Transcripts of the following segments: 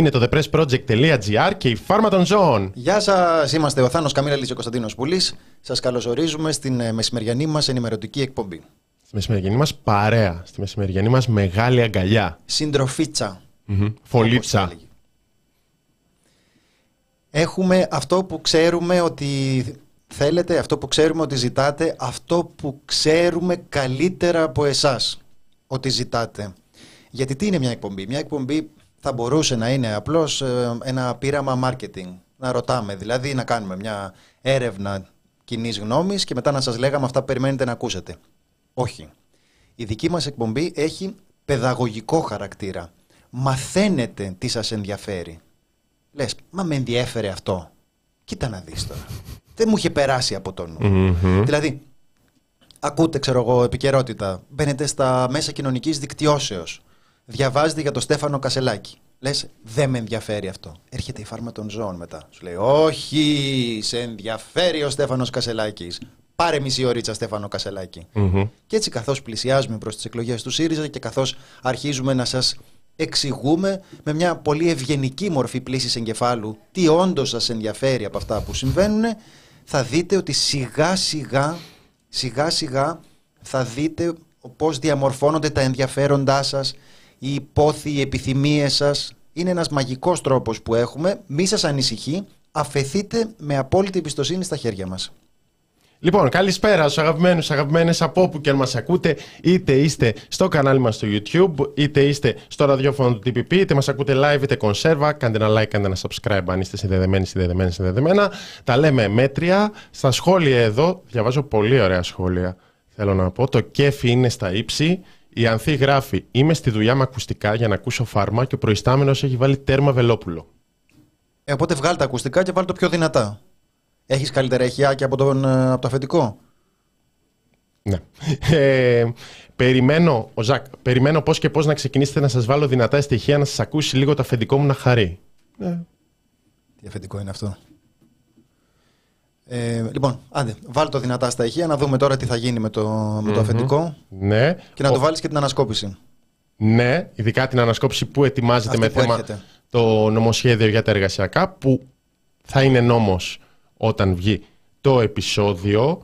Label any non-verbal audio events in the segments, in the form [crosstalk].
Είναι το thepressproject.gr και η φάρμα των ζώων. Γεια σας, είμαστε ο Θάνος Καμίλα Λίζο Κωνσταντίνος Πουλής. Σας καλωσορίζουμε στην ε, μεσημεριανή μας ενημερωτική εκπομπή. Στη μεσημεριανή μας παρέα, στη μεσημεριανή μας μεγάλη αγκαλιά. Συντροφίτσα. Mm-hmm. Φολίτσα. όπως έλεγε. Έχουμε αυτό που ξέρουμε ότι θέλετε, αυτό που ξέρουμε ότι ζητάτε, αυτό που ξέρουμε καλύτερα από εσάς ότι ζητάτε. Γιατί τι είναι μια εκπομπή; Μια εκπομπή θα μπορούσε να είναι απλώς ε, ένα πείραμα marketing. Να ρωτάμε, δηλαδή να κάνουμε μια έρευνα κοινής γνώμης και μετά να σας λέγαμε αυτά που περιμένετε να ακούσετε. Όχι. Η δική μας εκπομπή έχει παιδαγωγικό χαρακτήρα. Μαθαίνετε τι σας ενδιαφέρει. Λες, μα με ενδιέφερε αυτό. Κοίτα να δεις τώρα. Δεν μου είχε περάσει από το νου. Δηλαδή, ακούτε, ξέρω εγώ, επικαιρότητα. Μπαίνετε στα μέσα κοινωνικής δικτυώσεως. Διαβάζετε για τον Στέφανο Κασελάκη. Λες, δεν με ενδιαφέρει αυτό. Έρχεται η φάρμα των ζώων μετά. Σου λέει, όχι, σε ενδιαφέρει ο Στέφανος Κασελάκης. Πάρε μισή ωρίτσα Στέφανο Κασελάκη. Και έτσι καθώς πλησιάζουμε προς τις εκλογές του ΣΥΡΙΖΑ και καθώς αρχίζουμε να σας εξηγούμε με μια πολύ ευγενική μορφή πλήσης εγκεφάλου τι όντως σας ενδιαφέρει από αυτά που συμβαίνουν, θα δείτε ότι σιγά σιγά, σιγά σιγά θα δείτε πώς διαμορφώνονται τα ενδιαφέροντά σας, οι υπόθοι, οι επιθυμίες σας. Είναι ένας μαγικός τρόπος που έχουμε, μη σας ανησυχεί, αφαιθείτε με απόλυτη εμπιστοσύνη στα χέρια μας. Λοιπόν, καλησπέρα στους αγαπημένους, αγαπημένες από όπου και αν μας ακούτε, είτε είστε στο κανάλι μας στο YouTube, είτε είστε στο ραδιόφωνο του TPP, είτε μας ακούτε live, είτε κονσέρβα. Κάντε ένα like, κάντε ένα subscribe αν είστε συνδεδεμένοι, συνδεδεμένοι, συνδεδεμένα. Τα λέμε μέτρια. Στα σχόλια εδώ, διαβάζω πολύ ωραία σχόλια. Θέλω να πω, το κέφι είναι στα ύψη. Η Ανθή γράφει: Είμαι στη δουλειά με ακουστικά για να ακούσω φάρμα και ο προϊστάμενος έχει βάλει τέρμα βελόπουλο. Ε, οπότε βγάλει τα ακουστικά και βάλει το πιο δυνατά. Έχεις καλύτερα ηχιάκια από, τον, ε, από το αφεντικό; Ναι. Ε, περιμένω, ο Ζακ, περιμένω πώς και πώς να ξεκινήσετε να σας βάλω δυνατά στοιχεία να σας ακούσει λίγο το αφεντικό μου να χαρεί. Ε, Τι αφεντικό είναι αυτό; Ε, λοιπόν, άντε, βάλ το δυνατά στα ηχεία να δούμε τώρα τι θα γίνει με το, με το αφεντικό ναι. και να Ο- το βάλεις και την ανασκόπηση. Ναι, ειδικά την ανασκόπηση που ετοιμάζεται Αυτή με που θέμα έρχεται. το νομοσχέδιο για τα εργασιακά που θα είναι νόμος όταν βγει το επεισόδιο.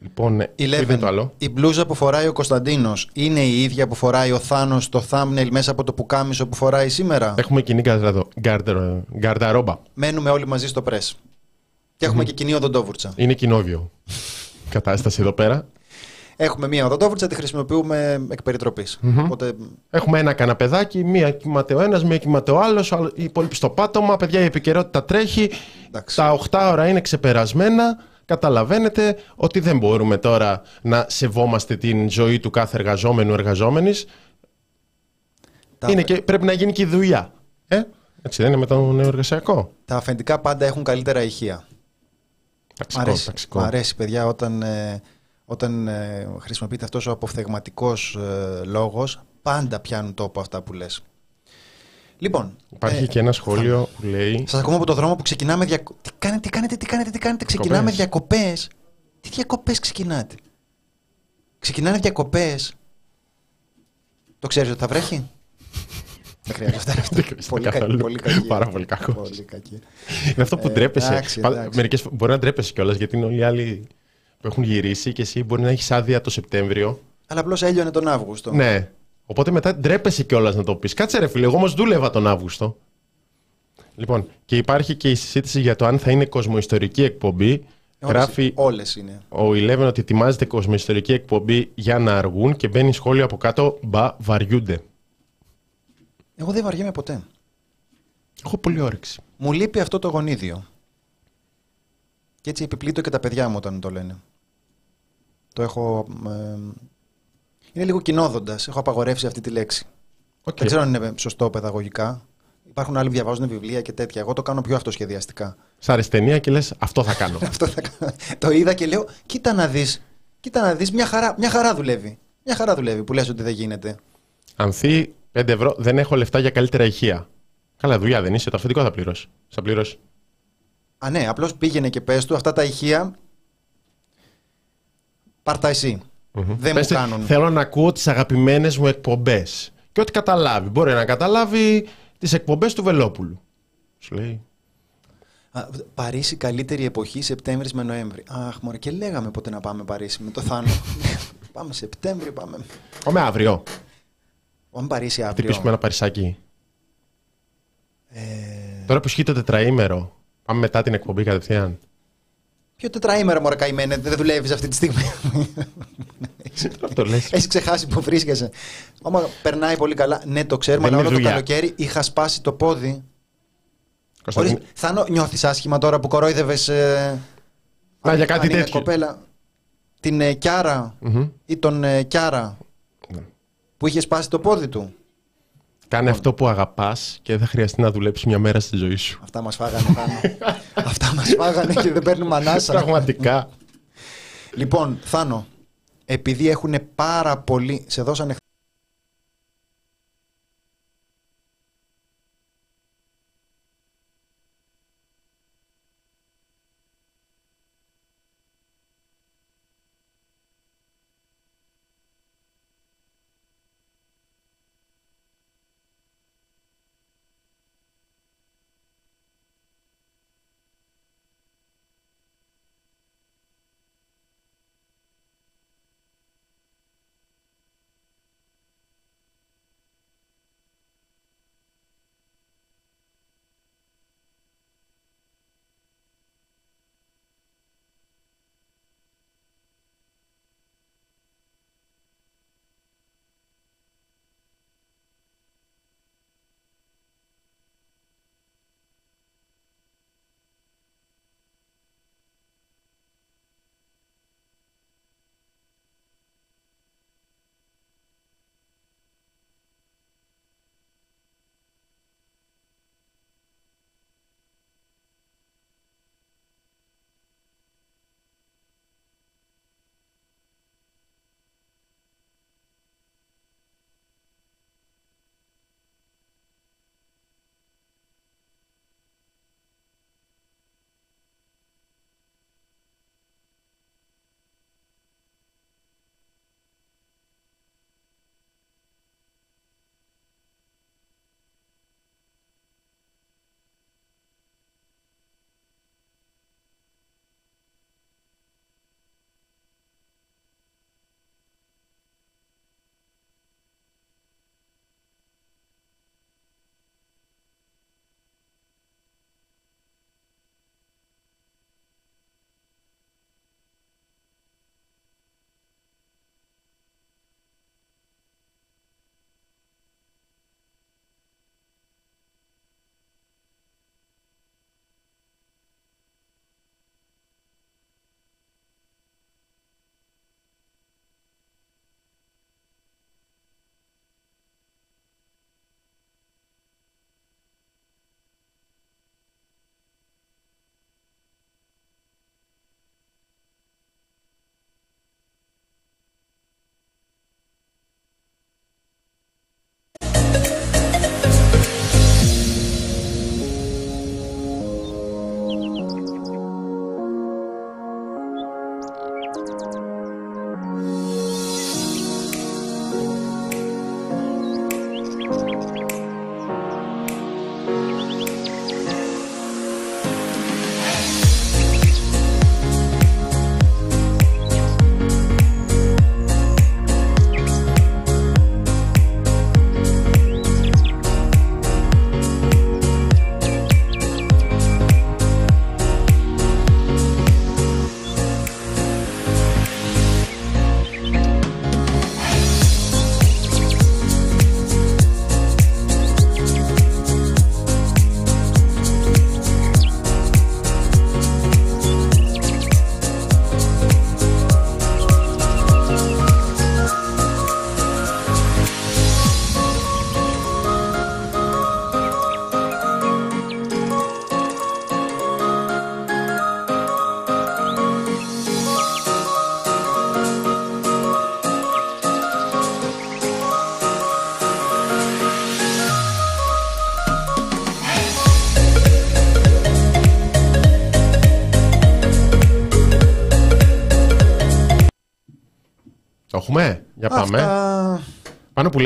Λοιπόν, ε, πού είναι το άλλο; Η μπλούζα που φοράει ο Κωνσταντίνος είναι η ίδια που φοράει ο Θάνος στο thumbnail μέσα από το πουκάμισο που φοράει σήμερα; Έχουμε κοινή γκαρδαδο- γκαρδαρο- γκαρδαρόμπα. Μένουμε όλοι μαζί στο πρess. Και έχουμε και κοινή οδοντόβουρτσα. Είναι κοινόβιο. Κατάσταση εδώ πέρα. Έχουμε μία οδοντόβουρτσα, τη χρησιμοποιούμε εκ περιτροπής. Οπότε Έχουμε ένα καναπεδάκι, μία κοιμάται ο ένας, μία κοιμάται ο άλλος, οι υπόλοιποι στο πάτωμα. Παιδιά, η επικαιρότητα τρέχει. Εντάξει. Τα 8 ώρα είναι ξεπερασμένα. Καταλαβαίνετε ότι δεν μπορούμε τώρα να σεβόμαστε την ζωή του κάθε εργαζόμενου εργαζόμενης. τα, Είναι και πρέπει να γίνει και η δουλειά. Ε; Έτσι δεν είναι με το νεοεργασιακό. τα αφεντικά πάντα έχουν καλύτερα ηχεία. Μ' Ταξικό, αρέσει, ταξικό. μ' αρέσει παιδιά, όταν, ε, όταν ε, χρησιμοποιείται αυτός ο αποφθεγματικός ε, λόγος, πάντα πιάνουν τόπο αυτά που λες. Λοιπόν, Υπάρχει ε, και ένα σχόλιο που λέει. σας ακούμε από το δρόμο που ξεκινάμε διακο... Τι κάνετε, τι κάνετε, τι κάνετε, τι κάνετε, ξεκινάμε Διακοπές. διακοπές. Τι διακοπές ξεκινάτε; Ξεκινάνε διακοπές. Το ξέρεις ότι θα βρέχει; Δεν χρειάζεται αυτό. Δεν χρειάζεται πολύ, κακή, καθόλου. πολύ κακή. Πάρα πολύ κακός. Πολύ κακή. Είναι αυτό που Ε, ντρέπεσαι. εντάξει, Πα- εντάξει. Μερικές φο- μπορεί να ντρέπεσαι κιόλας γιατί είναι όλοι οι άλλοι που έχουν γυρίσει και εσύ μπορεί να έχεις άδεια το Σεπτέμβριο. Αλλά απλώς έλειωνε τον Αύγουστο. Ναι. Οπότε μετά ντρέπεσαι κιόλας να το πεις. Κάτσε ρε φίλε, εγώ όμως δούλευα τον Αύγουστο. Λοιπόν, και υπάρχει και η συζήτηση για το αν θα είναι κοσμοϊστορική εκπομπή. Όλες, Γράφει όλες είναι. ο Eleven ότι ετοιμάζεται κοσμοϊστορική εκπομπή για να αργούν και μπαίνει σχόλιο από κάτω μπα βαριούνται. Εγώ δεν βαριέμαι ποτέ. Έχω πολύ όρεξη. Μου λείπει αυτό το γονίδιο. Και έτσι επιπλήττω και τα παιδιά μου όταν το λένε. Το έχω... ε, είναι λίγο Κυνόδοντας. Έχω απαγορεύσει αυτή τη λέξη. Οκ. Δεν ξέρω αν είναι σωστό παιδαγωγικά. Υπάρχουν άλλοι που διαβάζουν βιβλία και τέτοια. Εγώ το κάνω πιο αυτοσχεδιαστικά. Σ' άρεσε ταινία και λες αυτό θα κάνω. [laughs] Αυτό θα κάνω. το είδα και λέω, κοίτα να δεις. Κοίτα να δεις, μια χαρά, μια χαρά δουλεύει. Μια χαρά δουλεύει που λες ότι δεν γίνεται. Ανθή 5 ευρώ, δεν έχω λεφτά για καλύτερα ηχεία. Καλά, δουλειά δεν είσαι, το αφεντικό θα πληρώσει. Θα πληρώσει. Α, ναι, απλώς πήγαινε και πες του αυτά τα ηχεία. Πάρτα εσύ. Δεν Πες, μου κάνουν. Θέλω να ακούω τις αγαπημένες μου εκπομπές. Και ό,τι καταλάβει. Μπορεί να καταλάβει τις εκπομπές του Βελόπουλου. Σου λέει. Α, Παρίσι καλύτερη εποχή Σεπτέμβρης με Νοέμβρη. Αχ, μωρέ, και λέγαμε πότε να πάμε Παρίσι με το Θάνο. [laughs] πάμε Σεπτέμβριο, πάμε. Πάμε αύριο. Πάμε Παρίσι αύριο. Χτυπήσουμε ένα παρισάκι. Ε, Τώρα που ισχύει το τετραήμερο, πάμε μετά την εκπομπή κατευθείαν. ποιο τετραήμερο, μωρέ, καημένε, δεν δουλεύεις αυτή τη στιγμή. Τώρα το λες. Έχεις ξεχάσει που βρίσκεσαι. Όμω περνάει πολύ καλά. Ναι, το ξέρουμε, Δεν αλλά είναι όλο το δουλειά. καλοκαίρι είχα σπάσει το πόδι. Κωνσταντίνε- Ορίστε, Θάνο, νιώθεις άσχημα τώρα που κορόιδευε. Ε, Να, για αν κάτι είναι τέτοιο. κοπέλα. Την ε, Κιάρα Μμμ. ή τον ε, Κιάρα Ναι. Που είχε σπάσει το πόδι του. Κάνε αυτό που αγαπάς και δεν θα χρειαστεί να δουλέψεις μια μέρα στη ζωή σου. Αυτά μας φάγανε, Θάνο. Αυτά μας φάγανε και δεν παίρνουμε ανάσα. Πραγματικά. λοιπόν, Θάνο, επειδή έχουν πάρα πολύ. Σε δώσανε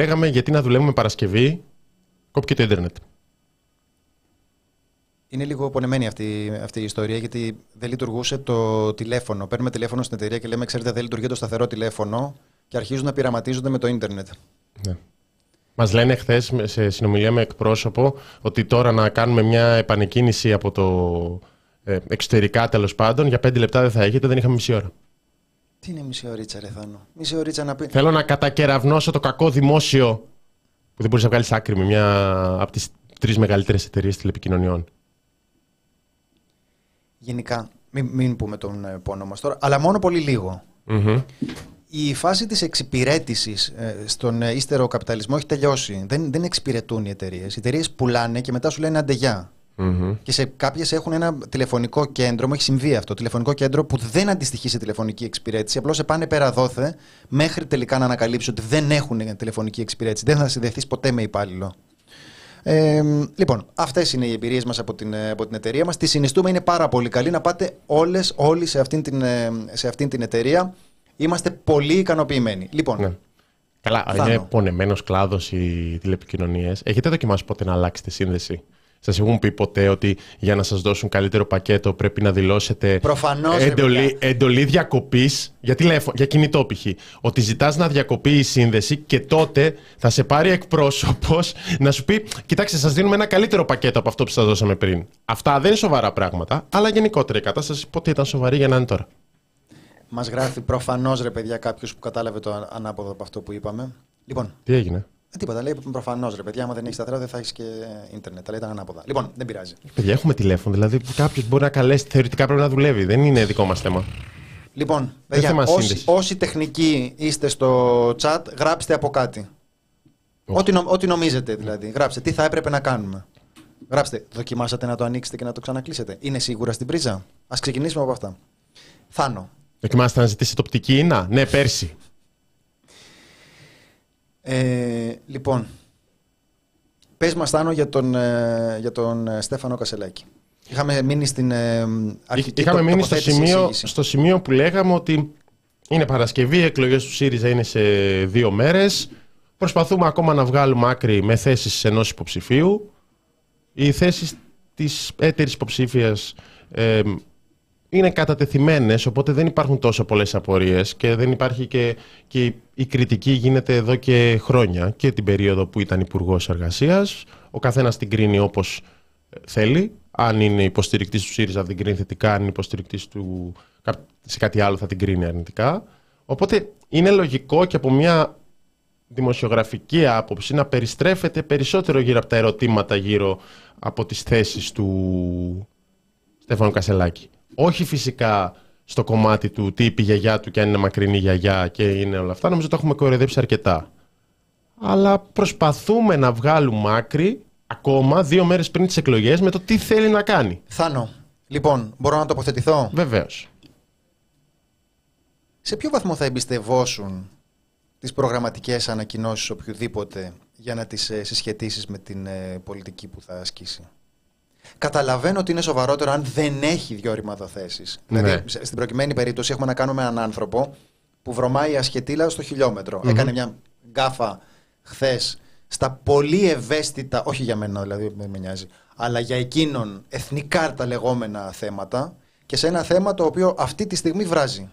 λέγαμε γιατί να δουλεύουμε Παρασκευή, κόπηκε το ίντερνετ. Είναι λίγο πονεμένη αυτή, αυτή η ιστορία γιατί δεν λειτουργούσε το τηλέφωνο. Παίρνουμε τηλέφωνο στην εταιρεία και λέμε: Ξέρετε, δεν λειτουργεί το σταθερό τηλέφωνο και αρχίζουν να πειραματίζονται με το ίντερνετ. Ναι. Μας λένε χθες σε συνομιλία με εκπρόσωπο ότι τώρα να κάνουμε μια επανεκκίνηση από το ε, εξωτερικά τέλος πάντων για πέντε λεπτά δεν θα έχετε, δεν είχαμε μισή ώρα. Τι είναι μισή ωρίτσα, ρε Θάνο; Μισή ωρίτσα να πει. Θέλω να κατακεραυνώσω το κακό δημόσιο που δεν μπορείς να βγάλεις άκρη με μια από τις τρεις μεγαλύτερες εταιρείες τηλεπικοινωνιών. Γενικά, μην, μην πούμε τον ε, πόνο μας τώρα, αλλά μόνο πολύ λίγο. Μμμ. Η φάση της εξυπηρέτησης ε, στον ε, ύστερο καπιταλισμό έχει τελειώσει. Δεν, δεν εξυπηρετούν οι εταιρείες. Οι εταιρείες πουλάνε και μετά σου λένε αντεγιά. Μμμ. Και σε κάποιες έχουν ένα τηλεφωνικό κέντρο, μου έχει συμβεί αυτό, τηλεφωνικό κέντρο που δεν αντιστοιχεί σε τηλεφωνική εξυπηρέτηση. Απλώς σε πάνε πέρα δόθε μέχρι τελικά να ανακαλύψει ότι δεν έχουν τηλεφωνική εξυπηρέτηση. Δεν θα συνδεθείς ποτέ με υπάλληλο. Ε, λοιπόν, αυτές είναι οι εμπειρίες μας από την, ε, από την εταιρεία μας. Τη συνιστούμε, είναι πάρα πολύ καλή. Να πάτε όλες, όλοι σε αυτήν, την, ε, σε αυτήν την εταιρεία. Είμαστε πολύ ικανοποιημένοι. Λοιπόν, Ναι. Καλά, Θάνο. είναι πονεμένος κλάδος οι τηλεπικοινωνίες. Έχετε δοκιμάσει ποτέ να αλλάξετε σύνδεση; Σας έχουν πει ποτέ ότι για να σας δώσουν καλύτερο πακέτο πρέπει να δηλώσετε Προφανώς, ρε εντολή, παιδιά. εντολή διακοπής για, τηλέφω- για κινητό π.χ. Ότι ζητάς να διακοπεί η σύνδεση και τότε θα σε πάρει εκπρόσωπος να σου πει: Κοιτάξτε, σας δίνουμε ένα καλύτερο πακέτο από αυτό που σας δώσαμε πριν. Αυτά δεν είναι σοβαρά πράγματα, αλλά γενικότερα η κατάσταση πότε ήταν σοβαρή για να είναι τώρα. Μας γράφει προφανώς ρε παιδιά κάποιος που κατάλαβε το α- ανάποδο από αυτό που είπαμε. Λοιπόν, Τι έγινε; Ε, τίποτα. Λέει προφανώς ρε παιδιά, άμα δεν έχεις σταθερά δεν θα έχεις και ίντερνετ. Αλλά ήταν ανάποδα. Λοιπόν, δεν πειράζει. Παιδιά, έχουμε τηλέφωνο. Δηλαδή, κάποιος μπορεί να καλέσει, θεωρητικά πρέπει να δουλεύει. Δεν είναι δικό μας θέμα. Λοιπόν, παιδιά, θέμα όσοι, σύνδεσης. όσοι τεχνικοί είστε στο chat, γράψτε από κάτι. Ό,τι, νο- ό,τι νομίζετε δηλαδή. Γράψτε τι θα έπρεπε να κάνουμε. Γράψτε, δοκιμάσατε να το ανοίξετε και να το ξανακλείσετε. Είναι σίγουρα στην πρίζα; Α ξεκινήσουμε από αυτά. Θάνο. Δοκιμάστε να ζητήσετε οπτική ίνα. Ναι, πέρσι. Ε, λοιπόν, πες μας Θάνο για τον, ε, για τον ε, Στέφανο Κασελάκη. Είχαμε μείνει στην ε, αρχική Είχαμε το- μείνει στο τοποθέτηση, σημείο, εισήγηση. στο σημείο που λέγαμε ότι είναι Παρασκευή, οι εκλογές του ΣΥΡΙΖΑ είναι σε δύο μέρες. Προσπαθούμε ακόμα να βγάλουμε άκρη με θέσεις ενός υποψηφίου. Οι θέσεις της έτερης υποψήφιας ε, είναι κατατεθειμένες, οπότε δεν υπάρχουν τόσο πολλές απορίες και δεν υπάρχει και, και η- η κριτική γίνεται εδώ και χρόνια και την περίοδο που ήταν Υπουργός Εργασίας. Ο καθένας την κρίνει όπως θέλει. Αν είναι υποστηρικτής του ΣΥΡΙΖΑ θα την κρίνει θετικά, αν είναι υποστηρικτής του κα- σε κάτι άλλο θα την κρίνει αρνητικά. Οπότε είναι λογικό και από μια δημοσιογραφική άποψη να περιστρέφεται περισσότερο γύρω από τα ερωτήματα γύρω από τις θέσεις του Στέφανου Κασελάκη. Όχι φυσικά στο κομμάτι του τι είπε η γιαγιά του και αν είναι μακρινή η γιαγιά και είναι όλα αυτά. Νομίζω ότι το έχουμε κοροϊδέψει αρκετά. Αλλά προσπαθούμε να βγάλουμε άκρη ακόμα δύο μέρες πριν τις εκλογές με το τι θέλει να κάνει. Θάνο, λοιπόν, μπορώ να τοποθετηθώ; Βεβαίως. Σε ποιο βαθμό θα εμπιστευόσουν τις προγραμματικές ανακοινώσεις οποιοδήποτε για να τις ε, συσχετίσεις με την ε, πολιτική που θα ασκήσει; Καταλαβαίνω ότι είναι σοβαρότερο αν δεν έχει δυο ρημαδοθέσεις. Ναι. Δηλαδή, σε- στην προκειμένη περίπτωση έχουμε να κάνουμε έναν άνθρωπο που βρωμάει ασχετήλα στο χιλιόμετρο. Έκανε μια γκάφα χθες στα πολύ ευαίσθητα, όχι για μένα δηλαδή, δεν με νοιάζει, αλλά για εκείνον εθνικά τα λεγόμενα θέματα και σε ένα θέμα το οποίο αυτή τη στιγμή βράζει.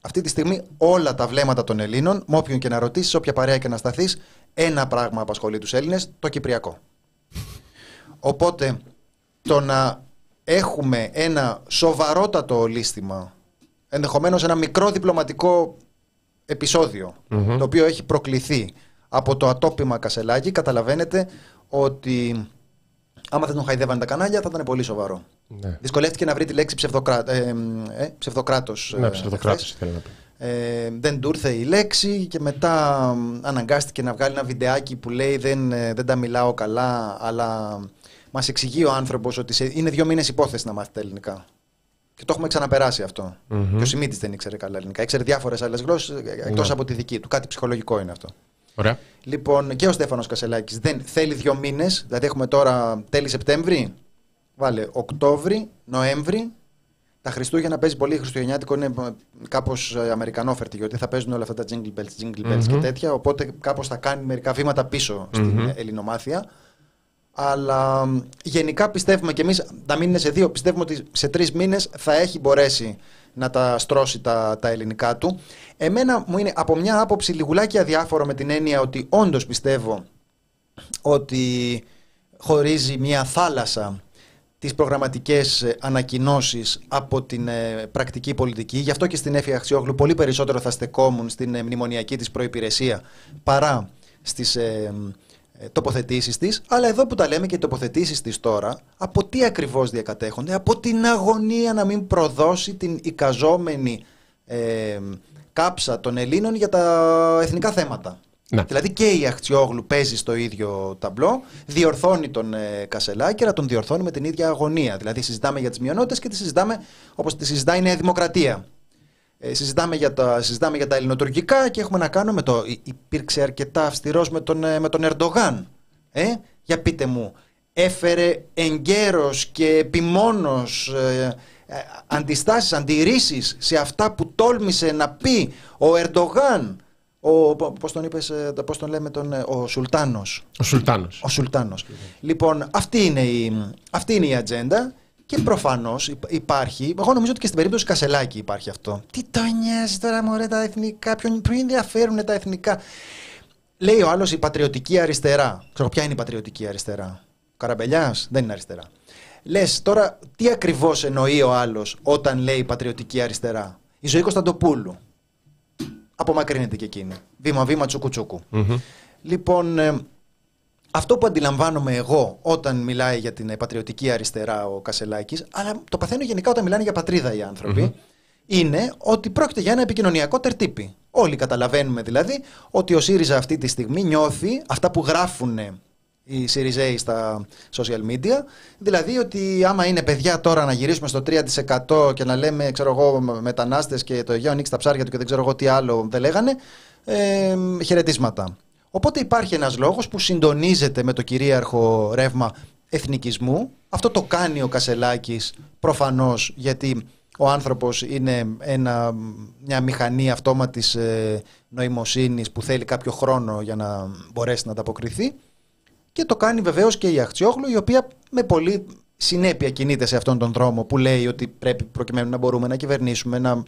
Αυτή τη στιγμή όλα τα βλέμματα των Ελλήνων, με όποιον και να ρωτήσεις, όποια παρέα και να σταθείς, ένα πράγμα απασχολεί τους Έλληνες, το Κυπριακό. Οπότε το να έχουμε ένα σοβαρότατο ολίσθημα, ενδεχομένως ένα μικρό διπλωματικό επεισόδιο, το οποίο έχει προκληθεί από το ατόπιμα Κασελάκη, καταλαβαίνετε ότι άμα δεν τον χαϊδεύαν τα κανάλια θα ήταν πολύ σοβαρό. Ναι, Δυσκολεύτηκε να βρει τη λέξη ψευδοκρά... ε, ε, ψευδοκράτος. ναι ε, ψευδοκράτος χθες. θέλω να πει. Ε, δεν του ήρθε η λέξη και μετά μ, αναγκάστηκε να βγάλει ένα βιντεάκι που λέει δεν, ε, δεν τα μιλάω καλά αλλά μας εξηγεί ο άνθρωπος ότι σε, είναι δύο μήνες υπόθεση να μάθει τα ελληνικά. Και το έχουμε ξαναπεράσει αυτό. Μμμ. Και ο Σιμίτης δεν ήξερε καλά ελληνικά. Ήξερε διάφορες άλλες γλώσσες ε, εκτός Ναι. από τη δική του. Κάτι ψυχολογικό είναι αυτό. Ωραία. Λοιπόν, και ο Στέφανος Κασελάκης δεν θέλει δύο μήνες, δηλαδή έχουμε τώρα τέλη Σεπτέμβρη, βάλε Οκτώβρη, Νοέμβρη, τα Χριστούγεννα παίζει πολύ Χριστουγεννιάτικο, είναι κάπως αμερικανόφερτη, γιατί θα παίζουν όλα αυτά τα jingle bells, jingle bells και Μμμ. τέτοια. Οπότε κάπως θα κάνει μερικά βήματα πίσω στην Μμμ. ελληνομάθεια. Αλλά γενικά πιστεύουμε και εμείς, να μην είναι σε δύο, πιστεύουμε ότι σε τρεις μήνες θα έχει μπορέσει να τα στρώσει τα, τα ελληνικά του. Εμένα μου είναι από μια άποψη λιγουλάκι αδιάφορο με την έννοια ότι όντως πιστεύω ότι χωρίζει μια θάλασσα τις προγραμματικές ε, ανακοινώσεις από την ε, πρακτική πολιτική. Γι' αυτό και στην Έφη Αξιόγλου πολύ περισσότερο θα στεκόμουν στην ε, μνημονιακή της προϋπηρεσία παρά στις ε, τοποθετήσεις της. Αλλά εδώ που τα λέμε και οι τοποθετήσεις της τώρα, από τι ακριβώς διακατέχονται, από την αγωνία να μην προδώσει την εικαζόμενη κάψα των Ελλήνων για τα εθνικά θέματα. Ναι. Δηλαδή και η Αχτσιόγλου παίζει στο ίδιο ταμπλό, διορθώνει τον ε, Κασελάκη, αλλά τον διορθώνει με την ίδια αγωνία. Δηλαδή συζητάμε για τις μειονότητες και τη συζητάμε όπως τη συζητάει η Νέα Δημοκρατία. Ε, συζητάμε, για τα, συζητάμε για τα ελληνοτουρκικά και έχουμε να κάνουμε με το. Υπήρξε αρκετά αυστηρός με τον, ε, με τον Ερντογάν. Ε; Για πείτε μου, έφερε εγκαίρος και επιμόνως ε, ε, αντιστάσεις, αντιρρήσεις σε αυτά που τόλμησε να πει ο Ερντογάν ο, πώς τον είπες, ε, πώς τον λέμε τον, ε, ο Σουλτάνος. Ο Σουλτάνος. Ο Σουλτάνος. Λοιπόν, αυτή είναι, η, αυτή είναι η ατζέντα και προφανώς υπάρχει, εγώ νομίζω ότι και στην περίπτωση Κασελάκη υπάρχει αυτό. Τι το νοιάζει τώρα μωρέ τα εθνικά, ποιον, ποιον ενδιαφέρουν τα εθνικά; Λέει ο άλλος η πατριωτική αριστερά. Ξέρω ποια είναι η πατριωτική αριστερά; Καραμπελιάς; Δεν είναι αριστερά. Λες τώρα τι ακριβώς εννοεί ο άλλος όταν λέει πατριωτική αριστερά; Η ζωή Κωνσταντοπούλου απομακρύνεται και εκείνη. Βήμα-βήμα, τσουκου Λοιπόν, ε, αυτό που αντιλαμβάνομαι εγώ όταν μιλάει για την πατριωτική αριστερά ο Κασελάκης, αλλά το παθαίνω γενικά όταν μιλάνε για πατρίδα οι άνθρωποι, είναι ότι πρόκειται για ένα επικοινωνιακό τερτύπη. Όλοι καταλαβαίνουμε δηλαδή ότι ο ΣΥΡΙΖΑ αυτή τη στιγμή νιώθει αυτά που γράφουν οι Σιριζέοι στα social media. Δηλαδή ότι άμα είναι παιδιά τώρα να γυρίσουμε στο 3% και να λέμε ξέρω εγώ μετανάστες και το Αιγαίο ανοίξει τα ψάρια του και δεν ξέρω εγώ τι άλλο δεν λέγανε, ε, χαιρετίσματα. Οπότε υπάρχει ένας λόγος που συντονίζεται με το κυρίαρχο ρεύμα εθνικισμού. Αυτό το κάνει ο Κασελάκης προφανώς γιατί ο άνθρωπος είναι ένα, μια μηχανή αυτόματης ε, νοημοσύνης που θέλει κάποιο χρόνο για να μπορέσει να ανταποκριθεί. Και το κάνει βεβαίως και η Αχτσιόγλου, η οποία με πολύ συνέπεια κινείται σε αυτόν τον δρόμο που λέει ότι πρέπει προκειμένου να μπορούμε να κυβερνήσουμε, να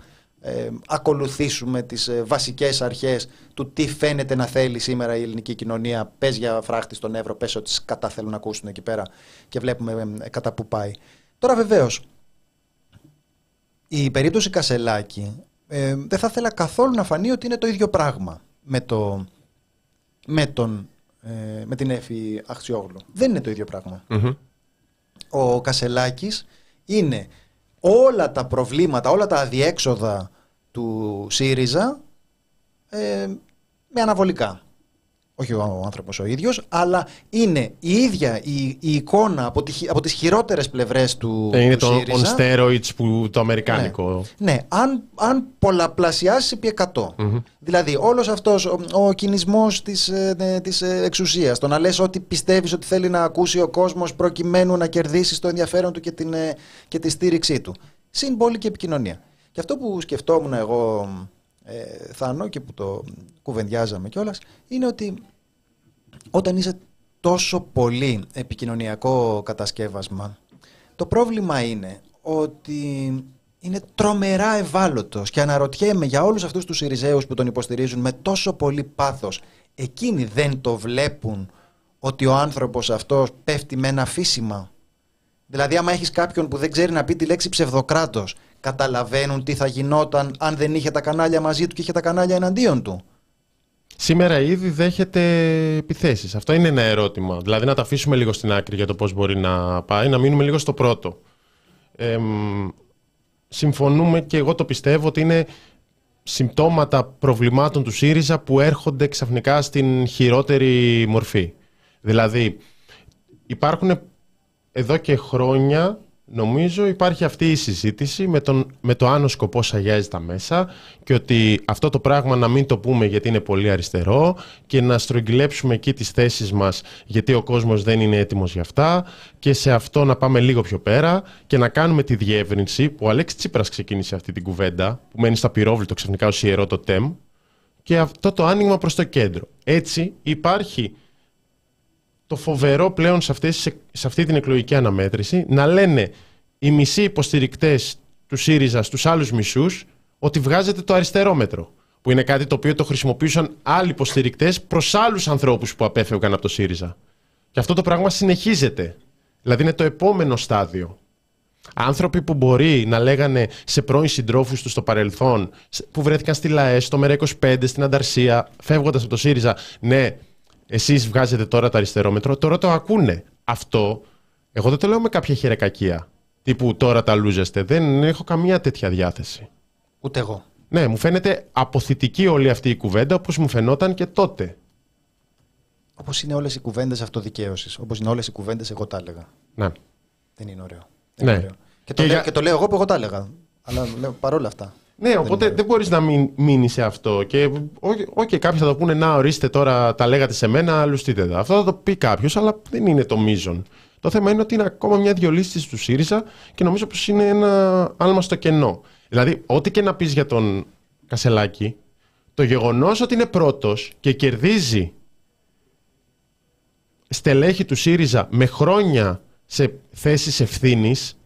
ε, ακολουθήσουμε τις ε, βασικές αρχές του τι φαίνεται να θέλει σήμερα η ελληνική κοινωνία. Πες για φράχτη στον Εύρο, πες ότι κατά θέλουν να ακούσουν εκεί πέρα και βλέπουμε ε, κατά που πάει. Τώρα βεβαίως, η περίπτωση Κασελάκη ε, δεν θα ήθελα καθόλου να φανεί ότι είναι το ίδιο πράγμα με, το, με τον ε, με την Εφη Αχτσιόγλου. Δεν είναι το ίδιο Ο Κασελάκης είναι όλα τα προβλήματα, όλα τα αδιέξοδα του ΣΥΡΙΖΑ ε, με αναβολικά όχι ο άνθρωπος ο ίδιος, αλλά είναι η ίδια η, η εικόνα από, τη, από τις χειρότερες πλευρές του ε, Είναι το on steroids που το αμερικάνικο. Ναι, ναι αν, αν πολλαπλασιάσει επί 100. Δηλαδή όλος αυτός ο, ο κινησμός της, ε, ναι, της ε, εξουσίας, το να λες ότι πιστεύεις ότι θέλει να ακούσει ο κόσμος προκειμένου να κερδίσεις το ενδιαφέρον του και, την, και τη στήριξή του. Συν και επικοινωνία. Και αυτό που σκεφτόμουν εγώ ε, Θάνο και που το κουβεντιάζαμε κιόλας είναι ότι όταν είσαι τόσο πολύ επικοινωνιακό κατασκεύασμα το πρόβλημα είναι ότι είναι τρομερά ευάλωτος και αναρωτιέμαι για όλους αυτούς τους Ιριζέους που τον υποστηρίζουν με τόσο πολύ πάθος εκείνοι δεν το βλέπουν ότι ο άνθρωπος αυτός πέφτει με ένα φύσιμα δηλαδή άμα έχεις κάποιον που δεν ξέρει να πει τη λέξη ψευδοκράτος καταλαβαίνουν τι θα γινόταν αν δεν είχε τα κανάλια μαζί του και είχε τα κανάλια εναντίον του. Σήμερα ήδη δέχεται επιθέσεις. Αυτό είναι ένα ερώτημα. Δηλαδή να τα αφήσουμε λίγο στην άκρη για το πώς μπορεί να πάει, να μείνουμε λίγο στο πρώτο. Ε, συμφωνούμε και εγώ το πιστεύω ότι είναι συμπτώματα προβλημάτων του ΣΥΡΙΖΑ που έρχονται ξαφνικά στην χειρότερη μορφή. Δηλαδή υπάρχουν εδώ και χρόνια Νομίζω υπάρχει αυτή η συζήτηση με, τον, με το αν ο σκοπός αγιάζει τα μέσα και ότι αυτό το πράγμα να μην το πούμε γιατί είναι πολύ αριστερό και να στρογγυλέψουμε εκεί τις θέσεις μας γιατί ο κόσμος δεν είναι έτοιμος για αυτά και σε αυτό να πάμε λίγο πιο πέρα και να κάνουμε τη διεύρυνση που ο Αλέξης Τσίπρας ξεκίνησε αυτή την κουβέντα που μένει στο απειρόβλητο ξαφνικά ως ιερό το ΤΕΜ και αυτό το άνοιγμα προς το κέντρο. Έτσι υπάρχει το φοβερό πλέον σε, αυτές, σε αυτή την εκλογική αναμέτρηση να λένε οι μισοί υποστηρικτές του ΣΥΡΙΖΑ στους άλλους μισούς ότι βγάζετε το αριστερόμετρο. Που είναι κάτι το οποίο το χρησιμοποιούσαν άλλοι υποστηρικτές προς άλλους ανθρώπους που απέφευγαν από το ΣΥΡΙΖΑ. Και αυτό το πράγμα συνεχίζεται. Δηλαδή είναι το επόμενο στάδιο. Άνθρωποι που μπορεί να λέγανε σε πρώην συντρόφους τους στο παρελθόν, που βρέθηκαν στη ΛΑΕ, στο ΜΕΡΑ25, στην Ανταρσία, φεύγοντας από το ΣΥΡΙΖΑ, ναι, εσείς βγάζετε τώρα το αριστερόμετρο, τώρα το ακούνε. Αυτό, εγώ δεν το λέω με κάποια χειρεκακία. Τύπου τώρα τα λούζεστε. Δεν έχω καμία τέτοια διάθεση. Ούτε εγώ. Ναι, μου φαίνεται αποθητική όλη αυτή η κουβέντα όπως μου φαινόταν και τότε. Όπως είναι όλες οι κουβέντες αυτοδικαίωσης. Όπως είναι όλες οι κουβέντες, εγώ τα έλεγα. Ναι. Δεν είναι ωραίο. ναι. Και, το Και λέω, για- και το λέω εγώ που εγώ τα έλεγα. Αλλά λέω παρόλα αυτά. Ναι, οπότε δεν, μπορείς να μην μείνει σε αυτό. Και όχι, όχι, κάποιοι θα το πούνε να ορίστε τώρα, τα λέγατε σε μένα, λουστείτε τα. Αυτό θα το πει κάποιος, αλλά δεν είναι το μείζον. Το θέμα είναι ότι είναι ακόμα μια διολίστηση του ΣΥΡΙΖΑ και νομίζω πως είναι ένα άλμα στο κενό. Δηλαδή, ό,τι και να πεις για τον Κασελάκη, το γεγονός ότι είναι πρώτος και κερδίζει στελέχη του ΣΥΡΙΖΑ με χρόνια σε θέσεις ευθύνης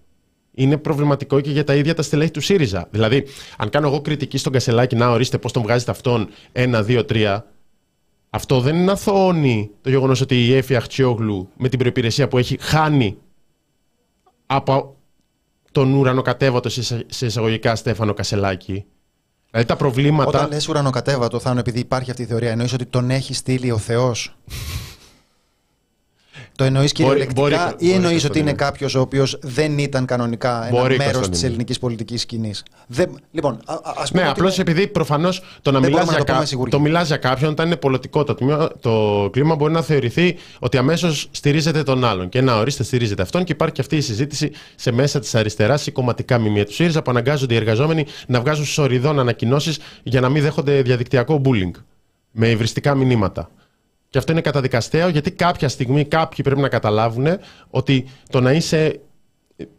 είναι προβληματικό και για τα ίδια τα στελέχη του ΣΥΡΙΖΑ. Δηλαδή, αν κάνω εγώ κριτική στον Κασελάκη, να ορίστε πώς τον βγάζετε αυτόν ένα, δύο, τρία, αυτό δεν είναι αθώωνη το γεγονός ότι η Έφη Αχτσιόγλου με την προπηρεσία που έχει χάνει από τον ουρανοκατέβατο σε εισα- σε εισαγωγικά Στέφανο Κασελάκη. Δηλαδή τα προβλήματα. Όταν λες ουρανοκατέβατο, Θάνο, επειδή υπάρχει αυτή η θεωρία, εννοείς ότι τον έχει στείλει ο Θεός; Το εννοείς κυριολεκτικά μπορεί- ή μπορεί, εννοείς ότι Κωνσταντίνε. είναι κάποιος ο οποίος δεν ήταν κανονικά ένα Μπορεί, μέρος της Κωνσταντίνε. ελληνικής πολιτικής σκηνής. Δεν... Λοιπόν, α, α- ας πούμε Ναι, ότι απλώς είναι- επειδή προφανώς το να Δεν μιλάς μπορούμε να για, το πούμε κα... σιγουριά. το μιλάς για κάποιον, όταν είναι πολιτικό το, τμήμα- το κλίμα, μπορεί να θεωρηθεί ότι αμέσως στηρίζεται τον άλλον. Και να ορίστε, στηρίζεται αυτόν. Και υπάρχει και αυτή η συζήτηση σε μέσα της αριστεράς ή κομματικά μημία τους ΣΥΡΙΖΑ που αναγκάζονται οι εργαζόμενοι να βγάζουν σοριδών ανακοινώσεις για να μην δέχονται διαδικτυακό bullying με υβριστικά μηνύματα. Και αυτό είναι καταδικαστέο γιατί κάποια στιγμή κάποιοι πρέπει να καταλάβουν ότι το να είσαι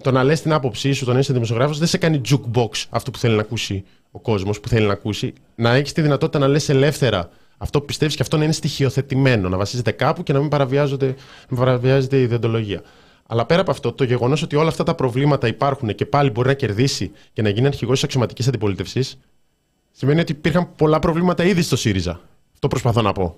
το να λες την άποψή σου, το να είσαι δημοσιογράφος, δεν σε κάνει jukebox αυτό που θέλει να ακούσει ο κόσμος, που θέλει να ακούσει. Να έχεις τη δυνατότητα να λες ελεύθερα αυτό που πιστεύεις και αυτό να είναι στοιχειοθετημένο, να βασίζεται κάπου και να μην παραβιάζονται, να μην παραβιάζεται η ιδεοντολογία. Αλλά πέρα από αυτό, το γεγονός ότι όλα αυτά τα προβλήματα υπάρχουν και πάλι μπορεί να κερδίσει και να γίνει αρχηγός της αξιωματικής αντιπολίτευσης, σημαίνει ότι υπήρχαν πολλά προβλήματα ήδη στο ΣΥΡΙΖΑ. Αυτό προσπαθώ να πω.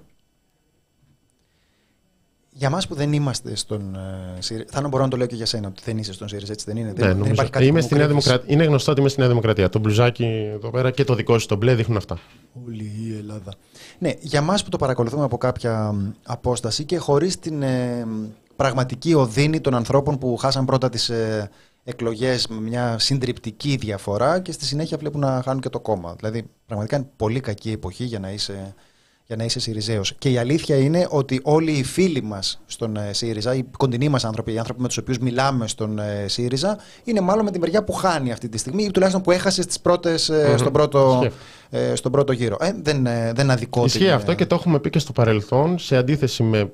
Για μας που δεν είμαστε στον ε, ΣΥΡΙΖΑ, Θάνο μπορώ να το λέω και για σένα, ότι δεν είσαι στον ΣΥΡΙΖΑ, έτσι δεν είναι. Ναι, δεν, δεν νομίζω. υπάρχει κάτι Είμαι που στη μου Νέα κρύβεις. Δημοκρατία. Είναι γνωστό ότι είμαι στη Νέα Δημοκρατία. Το μπλουζάκι εδώ πέρα και το δικό σου το μπλε δείχνουν αυτά. Όλη η Ελλάδα. Ναι, για μας που το παρακολουθούμε από κάποια μ, απόσταση και χωρίς την ε, μ, πραγματική οδύνη των ανθρώπων που χάσαν πρώτα τις ε, εκλογές με μια συντριπτική διαφορά και στη συνέχεια βλέπουν να χάνουν και το κόμμα. Δηλαδή, πραγματικά είναι πολύ κακή εποχή για να είσαι, για να είσαι Συριζέος. Και η αλήθεια είναι ότι όλοι οι φίλοι μας στον ε, ΣΥΡΙΖΑ, οι κοντινοί μας άνθρωποι, οι άνθρωποι με τους οποίους μιλάμε στον ε, ΣΥΡΙΖΑ, είναι μάλλον με τη μεριά που χάνει αυτή τη στιγμή ή τουλάχιστον που έχασε στις πρώτες, ε, Μμμ. στον πρώτο Ισχύει. ε, στον πρώτο γύρο. Ε, δεν, ε, δεν αδικό Ισχύει την, ε, αυτό και το έχουμε πει και στο παρελθόν, σε αντίθεση με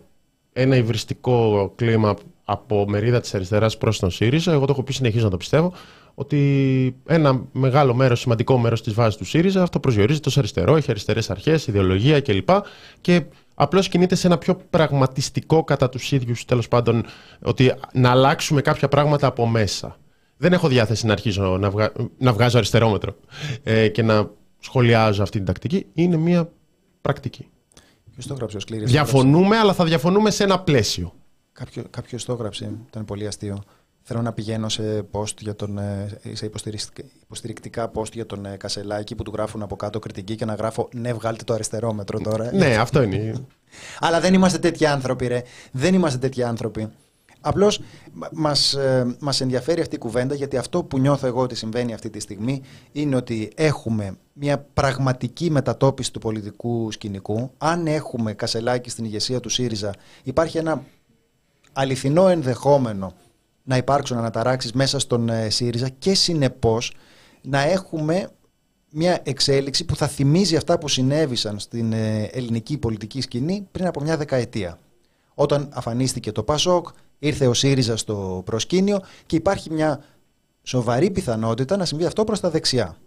ένα υβριστικό κλίμα από μερίδα της αριστεράς προς τον ΣΥΡΙΖΑ. Εγώ το έχω πει, συνεχίζω να το πιστεύω, ότι ένα μεγάλο μέρος, σημαντικό μέρος της βάσης του ΣΥΡΙΖΑ αυτό προσδιορίζεται ως αριστερό, έχει αριστερές αρχές, ιδεολογία κλπ. Και απλώς κινείται σε ένα πιο πραγματιστικό κατά τους ίδιους, τέλος πάντων, ότι να αλλάξουμε κάποια πράγματα από μέσα. Δεν έχω διάθεση να αρχίσω να, βγα... να βγάζω αριστερόμετρο ε, και να σχολιάζω αυτή την τακτική. Είναι μια πρακτική. Ποιος το έγραψε ο Σκλήρης, Διαφωνούμε, αλλά θα διαφωνούμε σε ένα πλαίσιο. Κάποιο, κάποιος το έγραψε, ήταν πολύ αστείο. Θέλω να πηγαίνω σε post για τον, ε, σε υποστηρικτικά, υποστηρικτικά post για τον ε, Κασελάκη που του γράφουν από κάτω κριτική και να γράφω ναι βγάλτε το αριστερόμετρο τώρα. Ναι, αυτό είναι. [laughs] Αλλά δεν είμαστε τέτοιοι άνθρωποι, ρε. Δεν είμαστε τέτοιοι άνθρωποι. Απλώς μα μας ενδιαφέρει αυτή η κουβέντα γιατί αυτό που νιώθω εγώ ότι συμβαίνει αυτή τη στιγμή είναι ότι έχουμε μια πραγματική μετατόπιση του πολιτικού σκηνικού. Αν έχουμε κασελάκι στην ηγεσία του ΣΥΡΙΖΑ, υπάρχει ένα αληθινό ενδεχόμενο να υπάρξουν αναταράξεις μέσα στον ε, ΣΥΡΙΖΑ και συνεπώς να έχουμε μια εξέλιξη που θα θυμίζει αυτά που συνέβησαν στην ε, ελληνική πολιτική σκηνή πριν από μια δεκαετία. Όταν αφανίστηκε το ΠΑΣΟΚ, ήρθε ο ΣΥΡΙΖΑ στο προσκήνιο και υπάρχει μια σοβαρή πιθανότητα να συμβεί αυτό προς τα δεξιά.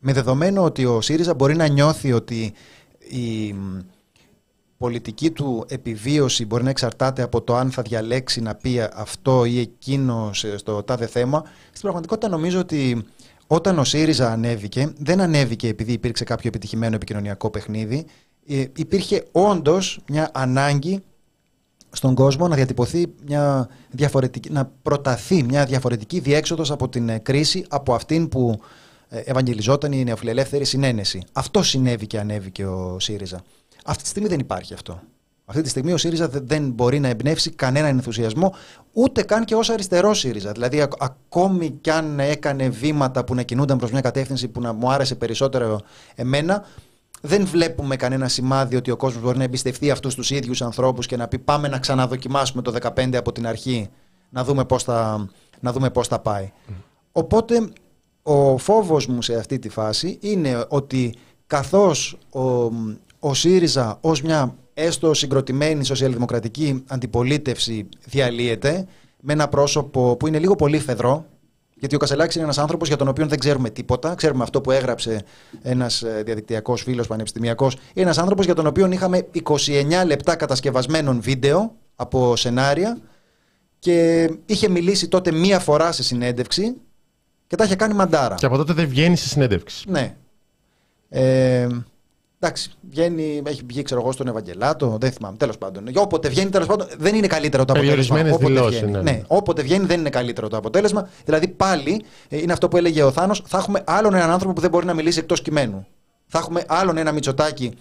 Με δεδομένο ότι ο ΣΥΡΙΖΑ μπορεί να νιώθει ότι η, πολιτική του επιβίωση μπορεί να εξαρτάται από το αν θα διαλέξει να πει αυτό ή εκείνος στο τάδε θέμα. Στην πραγματικότητα νομίζω ότι όταν ο ΣΥΡΙΖΑ ανέβηκε, δεν ανέβηκε επειδή υπήρξε κάποιο επιτυχημένο επικοινωνιακό παιχνίδι. Ε, υπήρχε όντως μια ανάγκη στον κόσμο να διατυπωθεί μια διαφορετική, να προταθεί μια διαφορετική διέξοδος από την ε, κρίση από αυτήν που ε, ευαγγελιζόταν η νεοφιλελεύθερη συνένεση. Αυτό συνέβη και ανέβηκε ο ΣΥΡΙΖΑ. Αυτή τη στιγμή δεν υπάρχει αυτό. Αυτή τη στιγμή ο ΣΥΡΙΖΑ δεν μπορεί να εμπνεύσει κανέναν ενθουσιασμό, ούτε καν και ω αριστερό ΣΥΡΙΖΑ. Δηλαδή, ακόμη κι αν έκανε βήματα που να κινούνταν προς μια κατεύθυνση που να μου άρεσε περισσότερο εμένα, δεν βλέπουμε κανένα σημάδι ότι ο κόσμος μπορεί να εμπιστευτεί αυτούς τους ίδιους ανθρώπους και να πει πάμε να ξαναδοκιμάσουμε το 15 από την αρχή, να δούμε πώς θα, να δούμε πώς θα πάει. Οπότε ο φόβος μου σε αυτή τη φάση είναι ότι καθώς ο, ο ΣΥΡΙΖΑ ως μια έστω συγκροτημένη σοσιαλδημοκρατική αντιπολίτευση διαλύεται με ένα πρόσωπο που είναι λίγο πολύ φεδρό, γιατί ο Κασελάκης είναι ένας άνθρωπος για τον οποίο δεν ξέρουμε τίποτα. Ξέρουμε αυτό που έγραψε ένας ε, διαδικτυακός φίλος πανεπιστημιακός. Είναι ένας άνθρωπος για τον οποίο είχαμε 29 λεπτά κατασκευασμένων βίντεο από σενάρια και είχε μιλήσει τότε μία φορά σε συνέντευξη και τα είχε κάνει μαντάρα. Και από τότε δεν βγαίνει σε συνέντευξη. Ναι. Ε, Εντάξει, βγαίνει, έχει βγει ξέρω εγώ στον Ευαγγελάτο, δεν θυμάμαι. Τέλος πάντων. Όποτε βγαίνει, τέλος πάντων, δεν είναι καλύτερο το αποτέλεσμα. Όποτε δηλώσεις, βγαίνει. Ναι. ναι. όποτε βγαίνει, δεν είναι καλύτερο το αποτέλεσμα. Δηλαδή, πάλι ε, είναι αυτό που έλεγε ο Θάνος, θα έχουμε άλλον έναν άνθρωπο που δεν μπορεί να μιλήσει εκτός κειμένου. Θα έχουμε άλλον ένα Μητσοτάκι,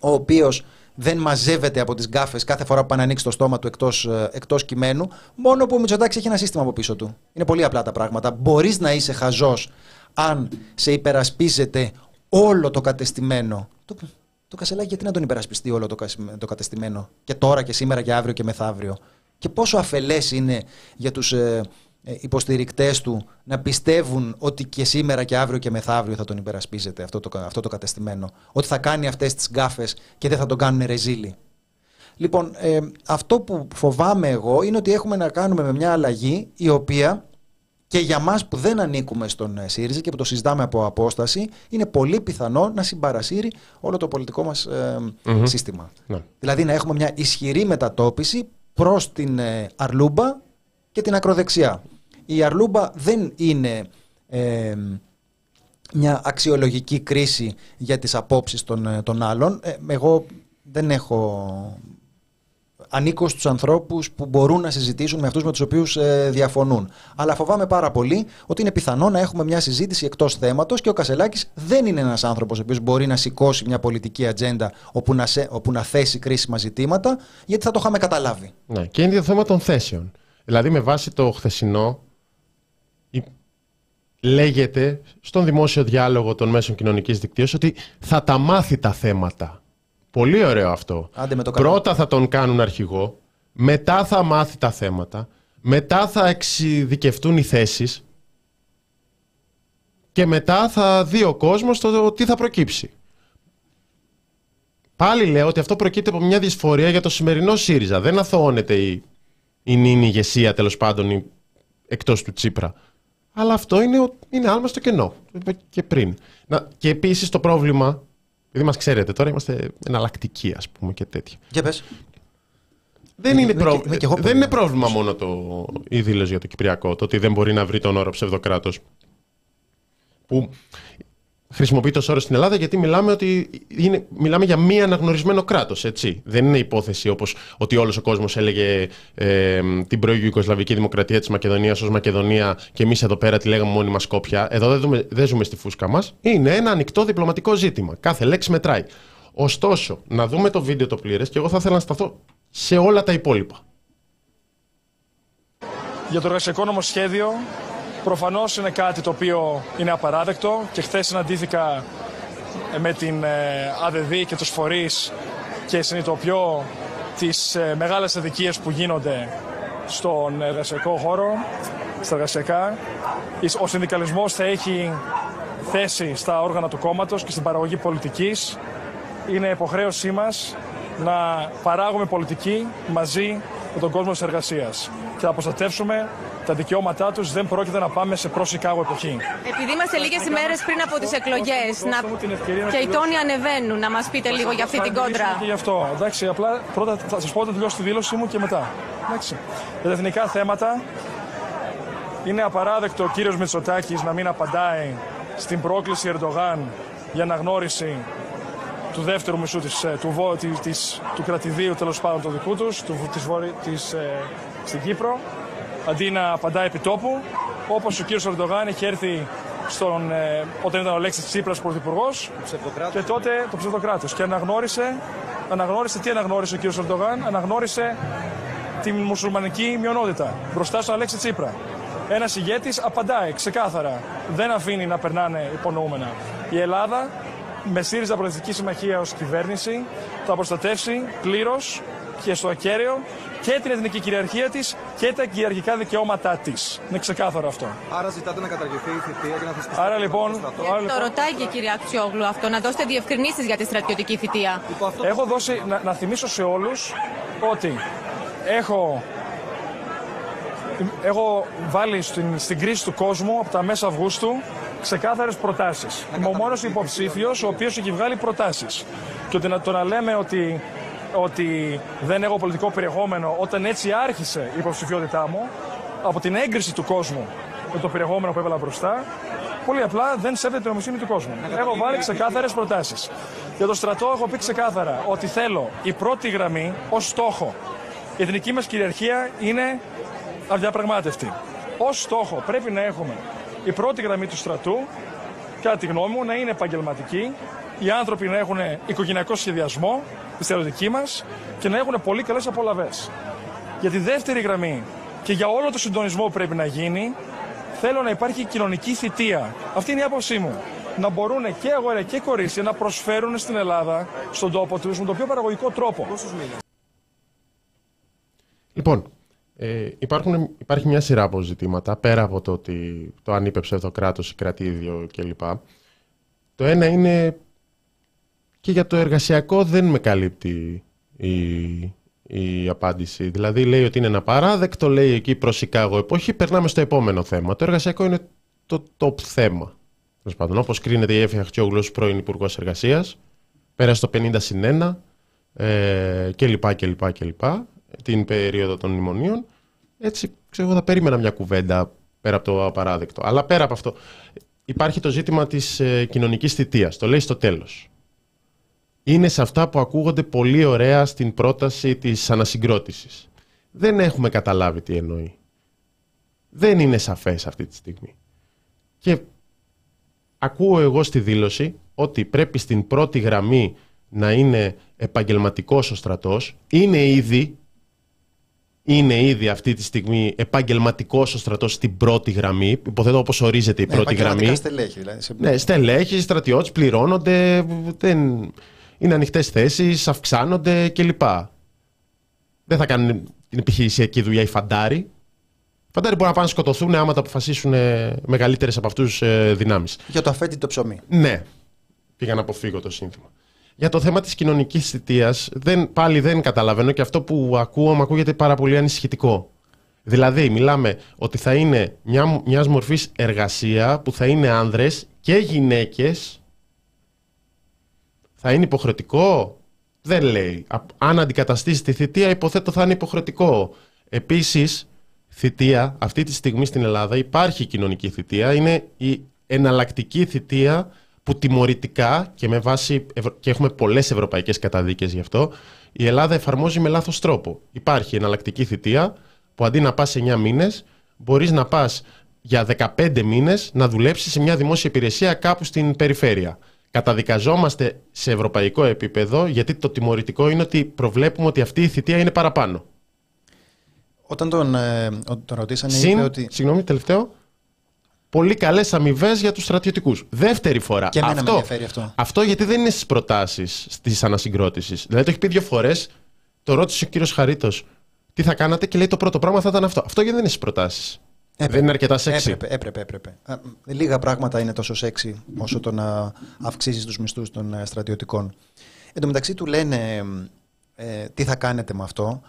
ο οποίος δεν μαζεύεται από τις γκάφες κάθε φορά που πάνε να ανοίξει το στόμα του εκτός εκτός κειμένου. Μόνο που ο Μητσοτάκης έχει ένα σύστημα από πίσω του. Είναι πολύ απλά τα πράγματα. Μπορείς να είσαι χαζός αν σε υπερασπίζεται όλο το κατεστημένο. Το, το Κασελάκη γιατί να τον υπερασπιστεί όλο το, το κατεστημένο; Και τώρα και σήμερα και αύριο και μεθαύριο. Και πόσο αφελές είναι για τους ε, ε, υποστηρικτές του να πιστεύουν ότι και σήμερα και αύριο και μεθαύριο θα τον υπερασπίζεται αυτό το, αυτό το κατεστημένο; Ότι θα κάνει αυτές τις γκάφες και δεν θα τον κάνουν ρεζίλι. Λοιπόν, ε, αυτό που φοβάμαι εγώ είναι ότι έχουμε να κάνουμε με μια αλλαγή η οποία και για μας που δεν ανήκουμε στον ε, ΣΥΡΙΖΑ και που το συζητάμε από απόσταση, είναι πολύ πιθανό να συμπαρασύρει όλο το πολιτικό μας ε, συστημα ναι. Δηλαδή να έχουμε μια ισχυρή μετατόπιση προς την ε, Αρλούμπα και την ακροδεξιά. Η Αρλούμπα δεν είναι μια αξιολογική κρίση για τις απόψεις των, των άλλων. εγώ δεν έχω ανήκω στους ανθρώπους που μπορούν να συζητήσουν με αυτούς με τους οποίους ε, διαφωνούν. Αλλά φοβάμαι πάρα πολύ ότι είναι πιθανό να έχουμε μια συζήτηση εκτός θέματος και ο Κασελάκης δεν είναι ένας άνθρωπος ο οποίος μπορεί να σηκώσει μια πολιτική ατζέντα όπου να, σε, όπου να θέσει κρίσιμα ζητήματα, γιατί θα το είχαμε καταλάβει. Ναι, και είναι το θέμα των θέσεων. Δηλαδή, με βάση το χθεσινό, λέγεται στον δημόσιο διάλογο των μέσων κοινωνικής δικτύωσης ότι θα τα μάθει τα θέματα Πολύ ωραίο αυτό. Πρώτα θα τον κάνουν αρχηγό, μετά θα μάθει τα θέματα, μετά θα εξειδικευτούν οι θέσεις και μετά θα δει ο κόσμος το τι θα προκύψει. Πάλι λέω ότι αυτό προκύπτει από μια δυσφορία για το σημερινό ΣΥΡΙΖΑ. Δεν αθωώνεται η, η νυν ηγεσία τέλος πάντων η, εκτός του Τσίπρα. Αλλά αυτό είναι, είναι άλμα στο κενό. Και πριν. Να, και επίσης το πρόβλημα επειδή μας ξέρετε τώρα, είμαστε εναλλακτικοί, ας πούμε και τέτοια. Για πες. Δεν, είναι, προ... δεν είναι πρόβλημα μόνο το... η δήλωση για το Κυπριακό, το ότι δεν μπορεί να βρει τον όρο ψευδοκράτος. Που χρησιμοποιεί το όρο στην Ελλάδα γιατί μιλάμε, ότι είναι, μιλάμε για μη αναγνωρισμένο κράτος. Δεν είναι υπόθεση όπως ότι όλος ο κόσμος έλεγε ε, την πρώην Ιουγκοσλαβική Δημοκρατία της Μακεδονίας ως Μακεδονία και εμείς εδώ πέρα τη λέγαμε μόνοι μα κόπια. Εδώ δεν, δούμε, δεν ζούμε στη φούσκα μας. Είναι ένα ανοιχτό διπλωματικό ζήτημα. Κάθε λέξη μετράει. Ωστόσο, να δούμε το βίντεο το πλήρες και εγώ θα ήθελα να σταθώ σε όλα τα υπόλοιπα. Για το εργασιακό νομοσχέδιο Προφανώς είναι κάτι το οποίο είναι απαράδεκτο και χθες συναντήθηκα με την ε, ΑΔΔ και τους φορείς και συνειδητοποιώ τις ε, μεγάλες αδικίες που γίνονται στον εργασιακό χώρο, στα εργασιακά. Ο συνδικαλισμός θα έχει θέση στα όργανα του κόμματος και στην παραγωγή πολιτικής. Είναι υποχρέωσή μας να παράγουμε πολιτική μαζί με τον κόσμο της εργασίας και θα προστατεύσουμε τα δικαιώματά τους. Δεν πρόκειται να πάμε σε προ-Σικάγο εποχή. Επειδή είμαστε λίγες ημέρες πριν από τις εκλογές να... και οι τόνοι ανεβαίνουν, να μας πείτε λίγο για αυτή την κόντρα. Και γι' αυτό. Εντάξει, απλά πρώτα θα σας πω όταν τελειώσει τη δήλωσή μου και μετά. Εντάξει. Για τα εθνικά θέματα, είναι απαράδεκτο ο κύριος Μητσοτάκης να μην απαντάει στην πρόκληση Ερντογάν για αναγνώριση του δεύτερου μισού της, ε, του, της, του κρατηδίου τέλος πάντων του δικού τους, του, της, της, ε, στην Κύπρο, αντί να απαντάει επί τόπου, όπως ο κύριος Ερντογάν έχει έρθει στον, ε, όταν ήταν ο Λέξης Τσίπρας πρωθυπουργός και τότε το ψευδοκράτος και αναγνώρισε, αναγνώρισε τι αναγνώρισε ο κύριος Ερντογάν, αναγνώρισε τη μουσουλμανική μειονότητα μπροστά στον Αλέξη Τσίπρα. Ένας ηγέτης απαντάει ξεκάθαρα. Δεν αφήνει να περνάνε υπονοούμενα. Η Ελλάδα με ΣΥΡΙΖΑ Προεδρική Συμμαχία ως κυβέρνηση θα προστατεύσει πλήρως και στο ακέραιο και την εθνική κυριαρχία της και τα κυριαρχικά δικαιώματά της. Είναι ξεκάθαρο αυτό. Άρα ζητάτε να καταργηθεί η θητεία και να θεσπιστεί. Άρα λοιπόν. Άρα, λοιπόν... Το ρωτάει και η κυρία Αξιόγλου αυτό, να δώσετε διευκρινήσεις για τη στρατιωτική θητεία. Έχω δώσει, να, να θυμίσω σε όλους ότι έχω έχω βάλει στην, στην κρίση του κόσμου από τα μέσα Αυγούστου ξεκάθαρες προτάσεις. Είμαι ο μόνος υποψήφιος ο οποίος έχει βγάλει προτάσεις. Και ότι να, το να λέμε ότι, ότι δεν έχω πολιτικό περιεχόμενο όταν έτσι άρχισε η υποψηφιότητά μου από την έγκριση του κόσμου με το περιεχόμενο που έβαλα μπροστά, πολύ απλά δεν σέβεται την νομοσύνη του κόσμου. Έχω βάλει ξεκάθαρες προτάσεις. Για το στρατό έχω πει ξεκάθαρα ότι θέλω η πρώτη γραμμή ως στόχο. Η εθνική μας κυριαρχία είναι αδιαπραγμάτευτη. Ω στόχο πρέπει να έχουμε η πρώτη γραμμή του στρατού, κατά τη γνώμη μου, να είναι επαγγελματική, οι άνθρωποι να έχουν οικογενειακό σχεδιασμό, τη στρατιωτική μας και να έχουν πολύ καλές απολαυές. Για τη δεύτερη γραμμή και για όλο το συντονισμό που πρέπει να γίνει, θέλω να υπάρχει κοινωνική θητεία. Αυτή είναι η άποψή μου. Να μπορούν και αγόρια και κορίτσια να προσφέρουν στην Ελλάδα, στον τόπο τους, με τον πιο παραγωγικό τρόπο. Λοιπόν, ε, υπάρχουν, υπάρχει μια σειρά από ζητήματα, πέρα από το ότι το αν είπε ψευδοκράτος ή κρατήδιο κλπ. Το ένα είναι και για το εργασιακό δεν με καλύπτει η, η απάντηση. Δηλαδή λέει ότι είναι ένα παράδεκτο, λέει εκεί προς Σικάγο εποχή, περνάμε στο επόμενο θέμα. Το εργασιακό είναι το top θέμα. Όπω όπως κρίνεται η Έφη Αχτιόγλου πρώην Υπουργός Εργασίας, πέρασε το 50 συν 1 ε, κλπ. κλπ, κλπ την περίοδο των μνημονίων. Έτσι, ξέρω, εγώ θα περίμενα μια κουβέντα πέρα από το απαράδεκτο. Αλλά πέρα από αυτό, υπάρχει το ζήτημα της ε, κοινωνικής θητείας. Το λέει στο τέλος. Είναι σε αυτά που ακούγονται πολύ ωραία στην πρόταση της ανασυγκρότησης. Δεν έχουμε καταλάβει τι εννοεί. Δεν είναι σαφές αυτή τη στιγμή. Και ακούω εγώ στη δήλωση ότι πρέπει στην πρώτη γραμμή να είναι επαγγελματικός ο στρατός. Είναι ήδη είναι ήδη αυτή τη στιγμή επαγγελματικός ο στρατός στην πρώτη γραμμή. Υποθέτω όπως ορίζεται η ναι, πρώτη γραμμή. Στελέχη, δηλαδή. Σε... Ναι, στελέχη, στρατιώτες πληρώνονται, δεν... είναι ανοιχτές θέσεις, αυξάνονται κλπ. Δεν θα κάνουν την επιχειρησιακή δουλειά οι φαντάροι. Οι φαντάροι μπορούν να πάνε να σκοτωθούν άμα τα αποφασίσουν μεγαλύτερες από αυτούς ε, δυνάμεις. Για το αφέτη το ψωμί. Ναι. Πήγα να αποφύγω το σύνθημα. Για το θέμα της κοινωνικής θητείας, δεν, πάλι δεν καταλαβαίνω και αυτό που ακούω μου ακούγεται πάρα πολύ ανησυχητικό. Δηλαδή, μιλάμε ότι θα είναι μια μιας μορφής εργασία που θα είναι άνδρες και γυναίκες. Θα είναι υποχρεωτικό; Δεν λέει. Αν αντικαταστήσει τη θητεία, υποθέτω θα είναι υποχρεωτικό. Επίσης, θητεία, αυτή τη στιγμή στην Ελλάδα υπάρχει κοινωνική θητεία. Είναι η εναλλακτική θητεία που τιμωρητικά και, με βάση, και έχουμε πολλές ευρωπαϊκές καταδίκες γι' αυτό, η Ελλάδα εφαρμόζει με λάθος τρόπο. Υπάρχει εναλλακτική θητεία που αντί να πας 9 μήνες, μπορείς να πας για 15 μήνες να δουλέψεις σε μια δημόσια υπηρεσία κάπου στην περιφέρεια. Καταδικαζόμαστε σε ευρωπαϊκό επίπεδο γιατί το τιμωρητικό είναι ότι προβλέπουμε ότι αυτή η θητεία είναι παραπάνω. Όταν τον, ε, τον ρωτήσανε είπε ότι... Συγγνώμη, τελευταίο πολύ καλές αμοιβές για τους στρατιωτικούς. Δεύτερη φορά. Και αυτό, με ενδιαφέρει αυτό. Αυτό γιατί δεν είναι στις προτάσεις της ανασυγκρότησης. Δηλαδή το έχει πει δύο φορές, το ρώτησε ο κύριος Χαρίτος τι θα κάνατε; και λέει το πρώτο πράγμα θα ήταν αυτό. Αυτό γιατί δεν είναι στις προτάσεις. Δεν είναι αρκετά σεξι. Έπρεπε, έπρεπε, έπρεπε. Λίγα πράγματα είναι τόσο σεξι όσο το να αυξήσεις τους μισθούς των ε, στρατιωτικών. Εν τω μεταξύ του λένε ε, τι θα κάνετε με αυτό;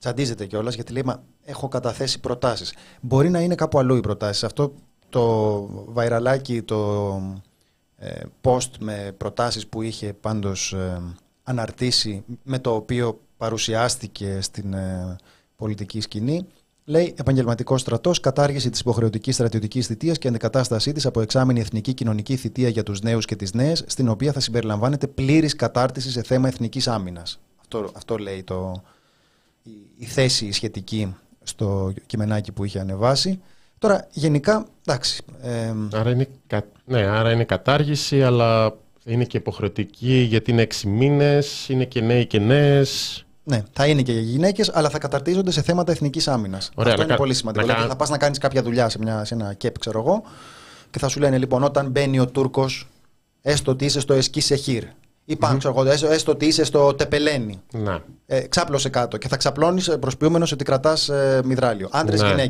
Τσαντίζεται κιόλας γιατί λέει Μα έχω καταθέσει προτάσεις. Μπορεί να είναι κάπου αλλού οι προτάσεις. Αυτό το βαϊραλάκι, το ε, post με προτάσεις που είχε πάντως ε, αναρτήσει με το οποίο παρουσιάστηκε στην ε, πολιτική σκηνή λέει επαγγελματικό στρατός, κατάργηση της υποχρεωτικής στρατιωτικής θητείας και αντικατάστασή της από εξάμεινη εθνική κοινωνική θητεία για τους νέους και τις νέες, στην οποία θα συμπεριλαμβάνεται πλήρης κατάρτιση σε θέμα εθνικής άμυνας. Αυτό, αυτό λέει το, η θέση σχετική στο κειμενάκι που είχε ανεβάσει. Τώρα, γενικά, εντάξει. Ε, άρα, είναι, ναι, άρα είναι κατάργηση, αλλά είναι και υποχρεωτική γιατί είναι έξι μήνες, είναι και νέοι και νέες. Ναι, θα είναι και για γυναίκες, αλλά θα καταρτίζονται σε θέματα εθνικής άμυνας. Αυτό είναι πολύ σημαντικό. Δηλαδή, θα πας να κάνεις κάποια δουλειά σε, μια, σε ένα κέπ, ξέρω εγώ, και θα σου λένε λοιπόν, όταν μπαίνει ο Τούρκος, έστω ότι είσαι στο Εσκή Σεχίρ, ή πάνω, mm-hmm. ξέρω εγώ, έστω ότι είσαι στο Τεπελένι. Ναι. Ε, ξάπλωσε κάτω και θα ξαπλώνεις προσποιούμενος ότι κρατάς ε, μυδράλιο. Άντρες ναι.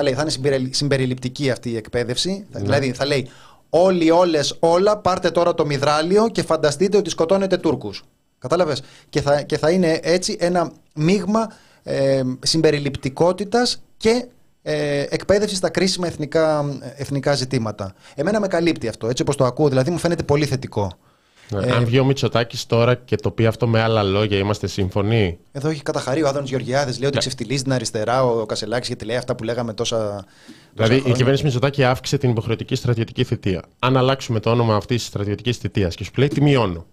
Γυναίκε. Θα λέει, θα είναι συμπεριληπτική αυτή η εκπαίδευση. Ναι. Δηλαδή θα λέει, όλοι, όλες, όλα, πάρτε τώρα το μυδράλιο και φανταστείτε ότι σκοτώνετε Τούρκους. Κατάλαβες; Και θα, και θα είναι έτσι ένα μείγμα ε, συμπεριληπτικότητας και ε, εκπαίδευσης στα κρίσιμα εθνικά, εθνικά ζητήματα. Εμένα με καλύπτει αυτό, έτσι όπως το ακούω, δηλαδή μου φαίνεται πολύ θετικό. Ναι, ε, αν βγει ο Μητσοτάκης τώρα και το πει αυτό με άλλα λόγια, είμαστε σύμφωνοι; Εδώ έχει καταχαρεί ο Άδωνος Γεωργιάδης, λέει ότι ναι. ξεφτυλίζει την αριστερά ο Κασελάκης γιατί λέει αυτά που λέγαμε τόσα. Δηλαδή η κυβέρνηση Μητσοτάκη αύξησε την υποχρεωτική στρατιωτική θητεία. Αν αλλάξουμε το όνομα αυτής της στρατιωτικής θητείας και σου λέει τι μειώνω.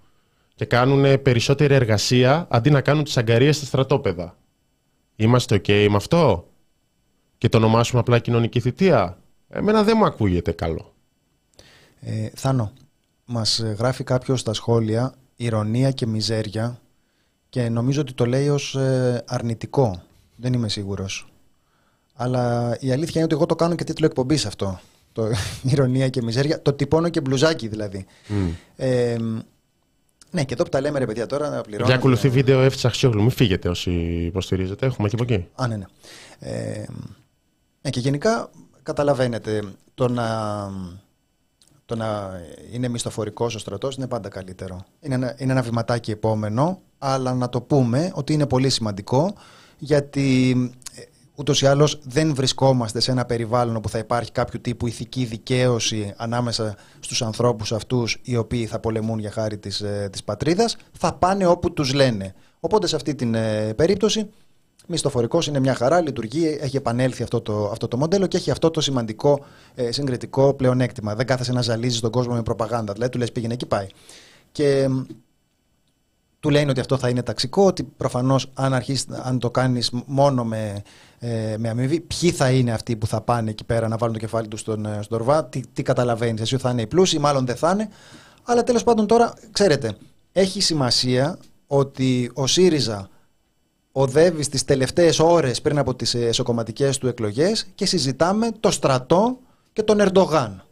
Και κάνουν περισσότερη εργασία αντί να κάνουν τις αγκαρίες στα στρατόπεδα. Είμαστε OK με αυτό; Και το ονομάσουμε απλά κοινωνική θητεία; Εμένα δεν μου ακούγεται καλό. Ε, Θάνο, μας γράφει κάποιος στα σχόλια ηρωνία και μιζέρια και νομίζω ότι το λέει ως ε, αρνητικό. Δεν είμαι σίγουρος. Αλλά η αλήθεια είναι ότι εγώ το κάνω και τίτλο εκπομπής αυτό. Το [laughs] ηρωνία και μιζέρια. Το τυπώνω και μπλουζάκι δηλαδή. Ε, ναι, και εδώ που τα λέμε ρε παιδιά τώρα να πληρώνω. Για ακολουθεί βίντεο Εύτη Αξιόγλου. Μην φύγετε όσοι υποστηρίζετε. Έχουμε και από εκεί. Α, ναι, ναι. Ε, ναι και γενικά καταλαβαίνετε το να το να είναι μισθοφορικός ο στρατός είναι πάντα καλύτερο. Είναι ένα, είναι ένα βηματάκι επόμενο, αλλά να το πούμε ότι είναι πολύ σημαντικό γιατί ε, ούτως ή άλλως δεν βρισκόμαστε σε ένα περιβάλλον όπου θα υπάρχει κάποιο τύπου ηθική δικαίωση ανάμεσα στους ανθρώπους αυτούς οι οποίοι θα πολεμούν για χάρη της, ε, της πατρίδας, θα πάνε όπου τους λένε. Οπότε σε αυτή την ε, περίπτωση Μισθοφορικός είναι μια χαρά, λειτουργεί, έχει επανέλθει αυτό το, αυτό το μοντέλο και έχει αυτό το σημαντικό ε, συγκριτικό πλεονέκτημα. Δεν κάθεσαι να ζαλίζεις τον κόσμο με προπαγάνδα. Δηλαδή, του λες πήγαινε εκεί πάει. Και του λένε ότι αυτό θα είναι ταξικό, ότι προφανώς αν, αν το κάνεις μόνο με, ε, με αμοιβή, ποιοι θα είναι αυτοί που θα πάνε εκεί πέρα να βάλουν το κεφάλι τους στον, ε, στον Ορβά, τι, τι καταλαβαίνεις, εσύ θα είναι οι πλούσιοι, μάλλον δεν θα είναι. Αλλά τέλος πάντων τώρα, ξέρετε, έχει σημασία ότι ο ΣΥΡΙΖΑ οδεύεις στις τελευταίες ώρες πριν από τις εσωκομματικές του εκλογές και συζητάμε το στρατό και τον Ερντογάν.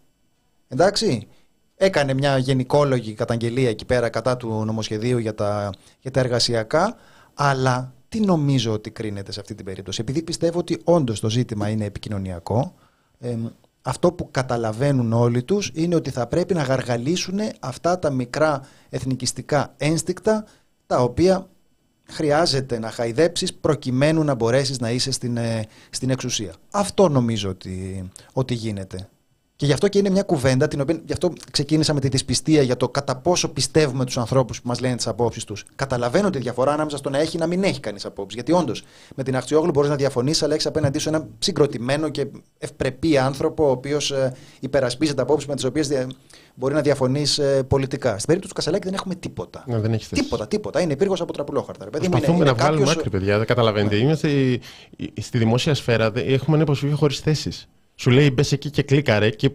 Εντάξει, έκανε μια γενικόλογη καταγγελία εκεί πέρα κατά του νομοσχεδίου για τα, για τα εργασιακά, αλλά τι νομίζω ότι κρίνεται σε αυτή την περίπτωση; Επειδή πιστεύω ότι όντως το ζήτημα είναι επικοινωνιακό, αυτό που καταλαβαίνουν όλοι τους είναι ότι θα πρέπει να γαργαλίσουν αυτά τα μικρά εθνικιστικά ένστικτα τα οποία χρειάζεται να χαϊδέψεις προκειμένου να μπορέσεις να είσαι στην, ε, στην εξουσία. Αυτό νομίζω ότι, ότι γίνεται. Και γι' αυτό και είναι μια κουβέντα, την οποία, γι' αυτό ξεκίνησα με τη δυσπιστία για το κατά πόσο πιστεύουμε τους ανθρώπους που μας λένε τις απόψεις τους. Καταλαβαίνω τη διαφορά ανάμεσα στο να έχει ή να μην έχει κανείς απόψεις. Γιατί όντως με την Αχτσιόγλου μπορείς να διαφωνήσει, αλλά έχει απέναντί σου ένα συγκροτημένο και ευπρεπή άνθρωπο, ο οποίος ε, υπερασπίζεται απόψεις με τις οποίες μπορεί να διαφωνείς ε, πολιτικά. Στην περίπτωση του Κασελάκη δεν έχουμε τίποτα. Ναι, δεν έχει τίποτα, τίποτα. Είναι πύργο από τραπουλόχαρτα. Προσπαθούμε είναι, να βγάλουμε άκρη, παιδιά. Δεν καταλαβαίνετε. Ναι. Είμαστε στη δημόσια σφαίρα, έχουμε ένα υποσχεθεί χωρίς θέσεις. Σου λέει μπες εκεί και κλίκαρε και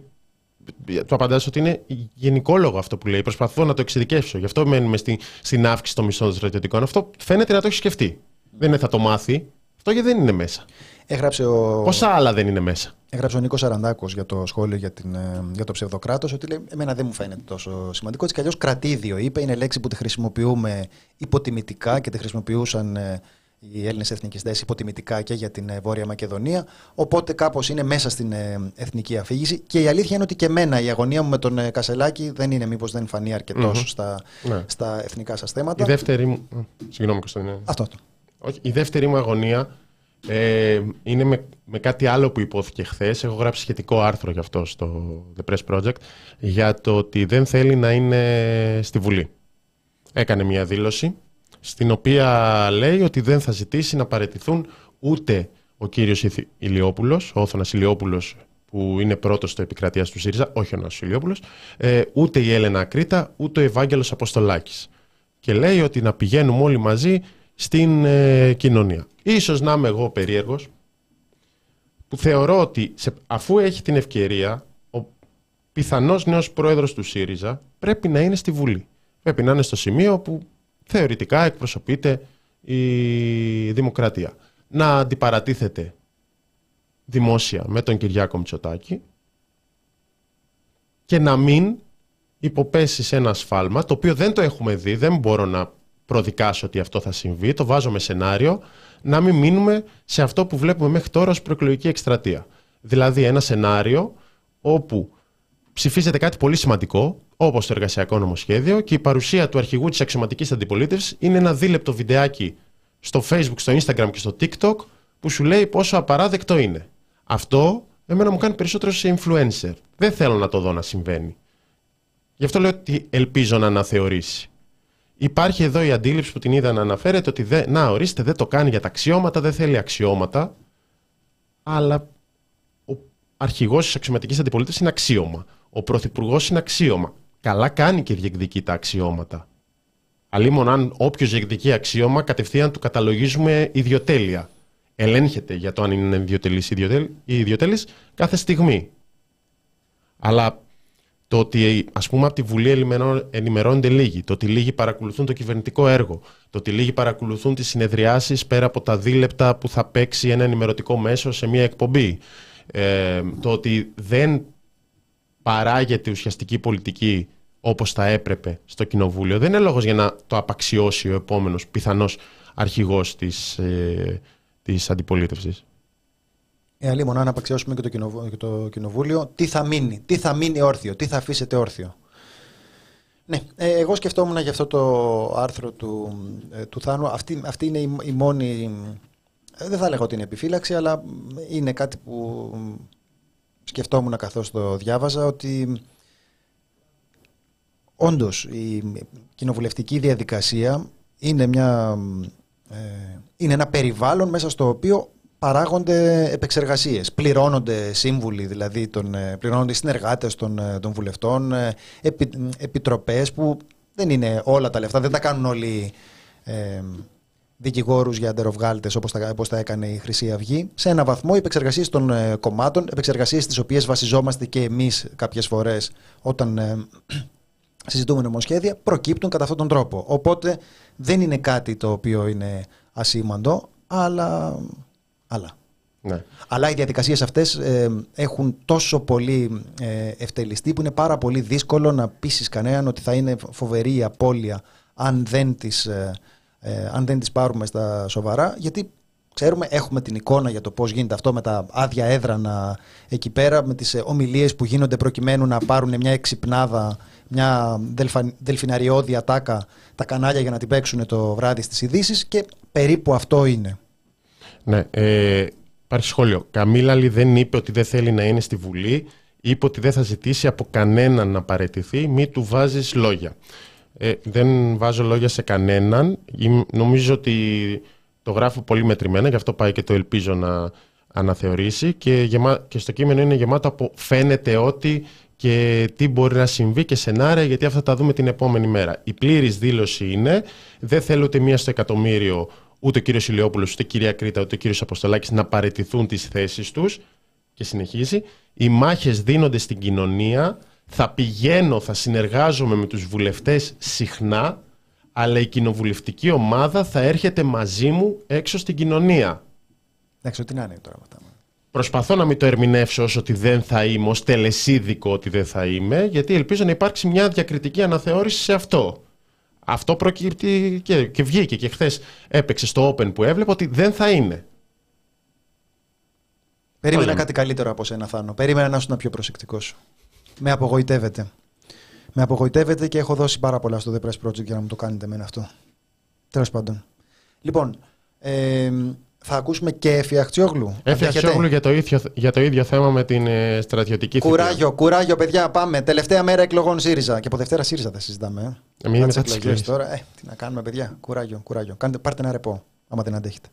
του απαντάς ότι είναι γενικόλογο αυτό που λέει. Προσπαθώ να το εξειδικεύσω. Γι' αυτό μένουμε στην, στην αύξηση των μισθών στρατιωτικών. Αυτό φαίνεται να το έχεις σκεφτεί. Δεν είναι θα το μάθει. Αυτό γιατί δεν είναι μέσα. Έγραψε ο... Πόσα άλλα δεν είναι μέσα. Έγραψε ο Νίκος Αραντάκος για το σχόλιο για, την, ε, για το ψευδοκράτος ότι λέει: Εμένα δεν μου φαίνεται τόσο σημαντικό. Έτσι κι αλλιώς κρατήδιο είπε. Είναι λέξη που τη χρησιμοποιούμε υποτιμητικά και τη χρησιμοποιούσαν ε, οι Έλληνες εθνικιστές υποτιμητικά και για την ε, Βόρεια Μακεδονία. Οπότε κάπως είναι μέσα στην ε, εθνική αφήγηση. Και η αλήθεια είναι ότι και εμένα η αγωνία μου με τον ε, Κασελάκη δεν είναι μήπως δεν φανεί αρκετός στα, ναι. στα εθνικά σας θέματα. Η δεύτερη μου. Συγγνώμη, Κωνσταντινέ. Αυτό. Όχι, η δεύτερη μου αγωνία ε, είναι με, με κάτι άλλο που υπόθηκε χθες. Έχω γράψει σχετικό άρθρο γι' αυτό στο The Press Project για το ότι δεν θέλει να είναι στη Βουλή. Έκανε μια δήλωση στην οποία λέει ότι δεν θα ζητήσει να παραιτηθούν ούτε ο κύριος Ηλιόπουλος, ο Όθωνας Ηλιόπουλος που είναι πρώτος στο επικρατείας του ΣΥΡΙΖΑ, όχι ο Νάσος Ηλιόπουλος, ε, ούτε η Έλενα Ακρίτα, ούτε ο Ευάγγελος Αποστολάκης. Και λέει ότι να πηγαίνουμε όλοι μαζί στην ε, κοινωνία. Ίσως να είμαι εγώ περίεργος, που θεωρώ ότι αφού έχει την ευκαιρία, ο πιθανός νέος πρόεδρος του ΣΥΡΙΖΑ πρέπει να είναι στη Βουλή. Πρέπει να είναι στο σημείο που θεωρητικά εκπροσωπείται η δημοκρατία. Να αντιπαρατίθεται δημόσια με τον Κυριάκο Μητσοτάκη και να μην υποπέσει σε ένα σφάλμα, το οποίο δεν το έχουμε δει, δεν μπορώ να προδικάσω ότι αυτό θα συμβεί, το βάζω με σενάριο, να μην μείνουμε σε αυτό που βλέπουμε μέχρι τώρα ως προεκλογική εκστρατεία. Δηλαδή ένα σενάριο όπου ψηφίζεται κάτι πολύ σημαντικό, όπως το εργασιακό νομοσχέδιο και η παρουσία του αρχηγού της αξιωματικής αντιπολίτευσης είναι ένα δίλεπτο βιντεάκι στο facebook, στο instagram και στο tiktok που σου λέει πόσο απαράδεκτο είναι. Αυτό εμένα μου κάνει περισσότερο σε influencer. Δεν θέλω να το δω να συμβαίνει. Γι' αυτό λέω ότι ελπίζω να αναθεωρήσει. Υπάρχει εδώ η αντίληψη που την είδα να αναφέρεται ότι δεν, να ορίστε δεν το κάνει για τα αξιώματα, δεν θέλει αξιώματα, αλλά ο αρχηγός της αξιωματικής αντιπολίτευσης είναι αξίωμα. Ο πρωθυπουργός είναι αξίωμα. Καλά κάνει και διεκδικεί τα αξιώματα. Αλλήμον αν όποιος διεκδικεί αξίωμα κατευθείαν του καταλογίζουμε ιδιοτέλεια. Ελέγχεται για το αν είναι ιδιοτελής ή ιδιοτέλης κάθε στιγμή. Αλλά το ότι ας πούμε από τη Βουλή ενημερώνονται λίγοι, το ότι λίγοι παρακολουθούν το κυβερνητικό έργο, το ότι λίγοι παρακολουθούν τις συνεδριάσεις πέρα από τα δίλεπτα που θα παίξει ένα ενημερωτικό μέσο σε μια εκπομπή, ε, το ότι δεν παράγεται ουσιαστική πολιτική όπως θα έπρεπε στο Κοινοβούλιο, δεν είναι λόγος για να το απαξιώσει ο επόμενος πιθανός αρχηγός της, ε, της αντιπολίτευσης. Ε, μόνο αν απαξιώσουμε και το, κοινοβούλιο, και το κοινοβούλιο, τι θα μείνει, τι θα μείνει όρθιο, τι θα αφήσετε όρθιο; Ναι, ε, εγώ σκεφτόμουν για αυτό το άρθρο του, ε, του Θάνου. Αυτή, αυτή είναι η, η μόνη, ε, δεν θα λέγω ότι είναι επιφύλαξη, αλλά είναι κάτι που σκεφτόμουν καθώς το διάβαζα, ότι όντως η κοινοβουλευτική διαδικασία είναι, μια, είναι ένα περιβάλλον μέσα στο οποίο παράγονται επεξεργασίες. Πληρώνονται σύμβουλοι, δηλαδή τον, ε, πληρώνονται οι συνεργάτες των, ε, των βουλευτών, ε, επι, επιτροπές που δεν είναι όλα τα λεφτά, δεν τα κάνουν όλοι ε, δικηγόρους για αντεροβγάλτε όπως τα, όπως τα έκανε η Χρυσή Αυγή. Σε ένα βαθμό οι επεξεργασίες των ε, κομμάτων, επεξεργασίες στι οποίες βασιζόμαστε και εμείς κάποιες φορές όταν ε, [clears throat] συζητούμε νομοσχέδια, προκύπτουν κατά αυτόν τον τρόπο. Οπότε δεν είναι κάτι το οποίο είναι ασήμαντο, αλλά άλλα. Ναι. Αλλά οι διαδικασίες αυτές ε, έχουν τόσο πολύ ε, ευτελιστεί που είναι πάρα πολύ δύσκολο να πείσει κανέναν ότι θα είναι φοβερή η απώλεια αν δεν τις, ε, ε, αν δεν τις πάρουμε στα σοβαρά γιατί ξέρουμε, έχουμε την εικόνα για το πώς γίνεται αυτό με τα άδεια έδρανα εκεί πέρα με τις ομιλίες που γίνονται προκειμένου να πάρουν μια εξυπνάδα μια δελφα, δελφιναριώδη ατάκα τα κανάλια για να την παίξουν το βράδυ στις ειδήσεις και περίπου αυτό είναι. Ναι, ε, υπάρχει σχόλιο. Καμίλαλη δεν είπε ότι δεν θέλει να είναι στη Βουλή. Είπε ότι δεν θα ζητήσει από κανέναν να παραιτηθεί. Μη του βάζεις λόγια. Ε, δεν βάζω λόγια σε κανέναν. Νομίζω ότι το γράφω πολύ μετρημένα, γι' αυτό πάει και το ελπίζω να αναθεωρήσει και, γεμα... και στο κείμενο είναι γεμάτο από φαίνεται ότι και τι μπορεί να συμβεί και σενάρια γιατί αυτά τα δούμε την επόμενη μέρα. Η πλήρης δήλωση είναι δεν θέλω ούτε μία στο εκατομμύριο ούτε ο κύριος Ηλιόπουλος, ούτε η κυρία Κρήτα, ούτε ο κύριος Αποστολάκης να παραιτηθούν τις θέσεις τους. Και συνεχίζει. Οι μάχες δίνονται στην κοινωνία. Θα πηγαίνω, θα συνεργάζομαι με τους βουλευτές συχνά, αλλά η κοινοβουλευτική ομάδα θα έρχεται μαζί μου έξω στην κοινωνία. Εντάξει, τι να είναι τώρα μετά. Προσπαθώ να μην το ερμηνεύσω όσο ότι δεν θα είμαι, ως τελεσίδικο ότι δεν θα είμαι, γιατί ελπίζω να υπάρξει μια διακριτική αναθεώρηση σε αυτό. Αυτό προκύπτει και, και βγήκε και χθες έπαιξε στο Open που έβλεπε ότι δεν θα είναι. Περίμενα κάτι καλύτερο από σένα, Θάνο. Περίμενα να ήσουν πιο προσεκτικός. Με απογοητεύεται. Με απογοητεύεται και έχω δώσει πάρα πολλά στο The Press Project για να μου το κάνετε με αυτό. Τέλος πάντων. Λοιπόν, Ε, θα ακούσουμε και Εφη Αχτσιόγλου. Έφη Αντέχετε; Αξιόγλου για, το ίδιο- για το ίδιο θέμα με την ε, στρατιωτική θητεία. Κουράγιο, κουράγιο, παιδιά, πάμε. Τελευταία μέρα εκλογών ΣΥΡΙΖΑ. Και από Δευτέρα ΣΥΡΙΖΑ θα συζητάμε. Ε. Ε, μην Μετά είναι τις μετά τις εκλογές εκλογές. τώρα. Ε, τι να κάνουμε, παιδιά. Κουράγιο, κουράγιο. Κάντε, πάρτε ένα ρεπό, άμα δεν αντέχετε.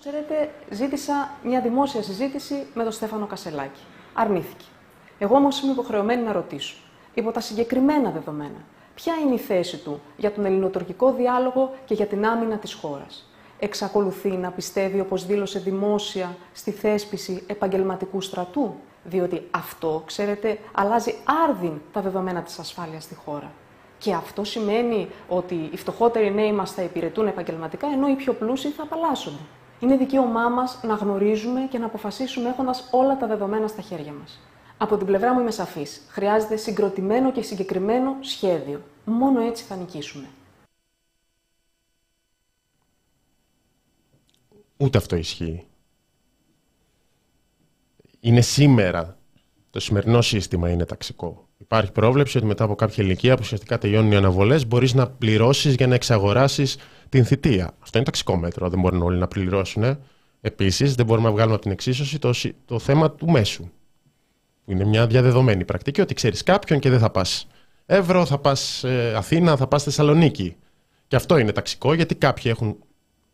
Ξέρετε, ζήτησα μια δημόσια συζήτηση με τον Στέφανο Κασελάκη. Αρνήθηκε. Εγώ όμως είμαι υποχρεωμένη να ρωτήσω, υπό τα συγκεκριμένα δεδομένα, ποια είναι η θέση του για τον ελληνοτουρκικό διάλογο και για την άμυνα της χώρας. Εξακολουθεί να πιστεύει, όπως δήλωσε δημόσια, στη θέσπιση επαγγελματικού στρατού, διότι αυτό, ξέρετε, αλλάζει άρδιν τα δεδομένα της ασφάλειας στη χώρα. Και αυτό σημαίνει ότι οι φτωχότεροι νέοι μας θα υπηρετούν επαγγελματικά, ενώ οι πιο πλούσιοι θα απαλλάσσονται. Είναι δικαίωμά μας να γνωρίζουμε και να αποφασίσουμε έχοντας όλα τα δεδομένα στα χέρια μας. Από την πλευρά μου είμαι σαφής. Χρειάζεται συγκροτημένο και συγκεκριμένο σχέδιο. Μόνο έτσι θα νικήσουμε. Ούτε αυτό ισχύει. Είναι σήμερα. Το σημερινό σύστημα είναι ταξικό. Υπάρχει πρόβλεψη ότι μετά από κάποια ηλικία που ουσιαστικά τελειώνουν οι αναβολές, μπορείς να πληρώσεις για να εξαγοράσεις την θητεία. Αυτό είναι ταξικό μέτρο. Δεν μπορούν όλοι να πληρώσουν. Επίσης, δεν μπορούμε να βγάλουμε από την εξίσωση το, συ- το θέμα του μέσου. Που είναι μια διαδεδομένη πρακτική ότι ξέρεις κάποιον και δεν θα πας Εύρο, θα πας Αθήνα, θα πας Θεσσαλονίκη. Και αυτό είναι ταξικό γιατί κάποιοι έχουν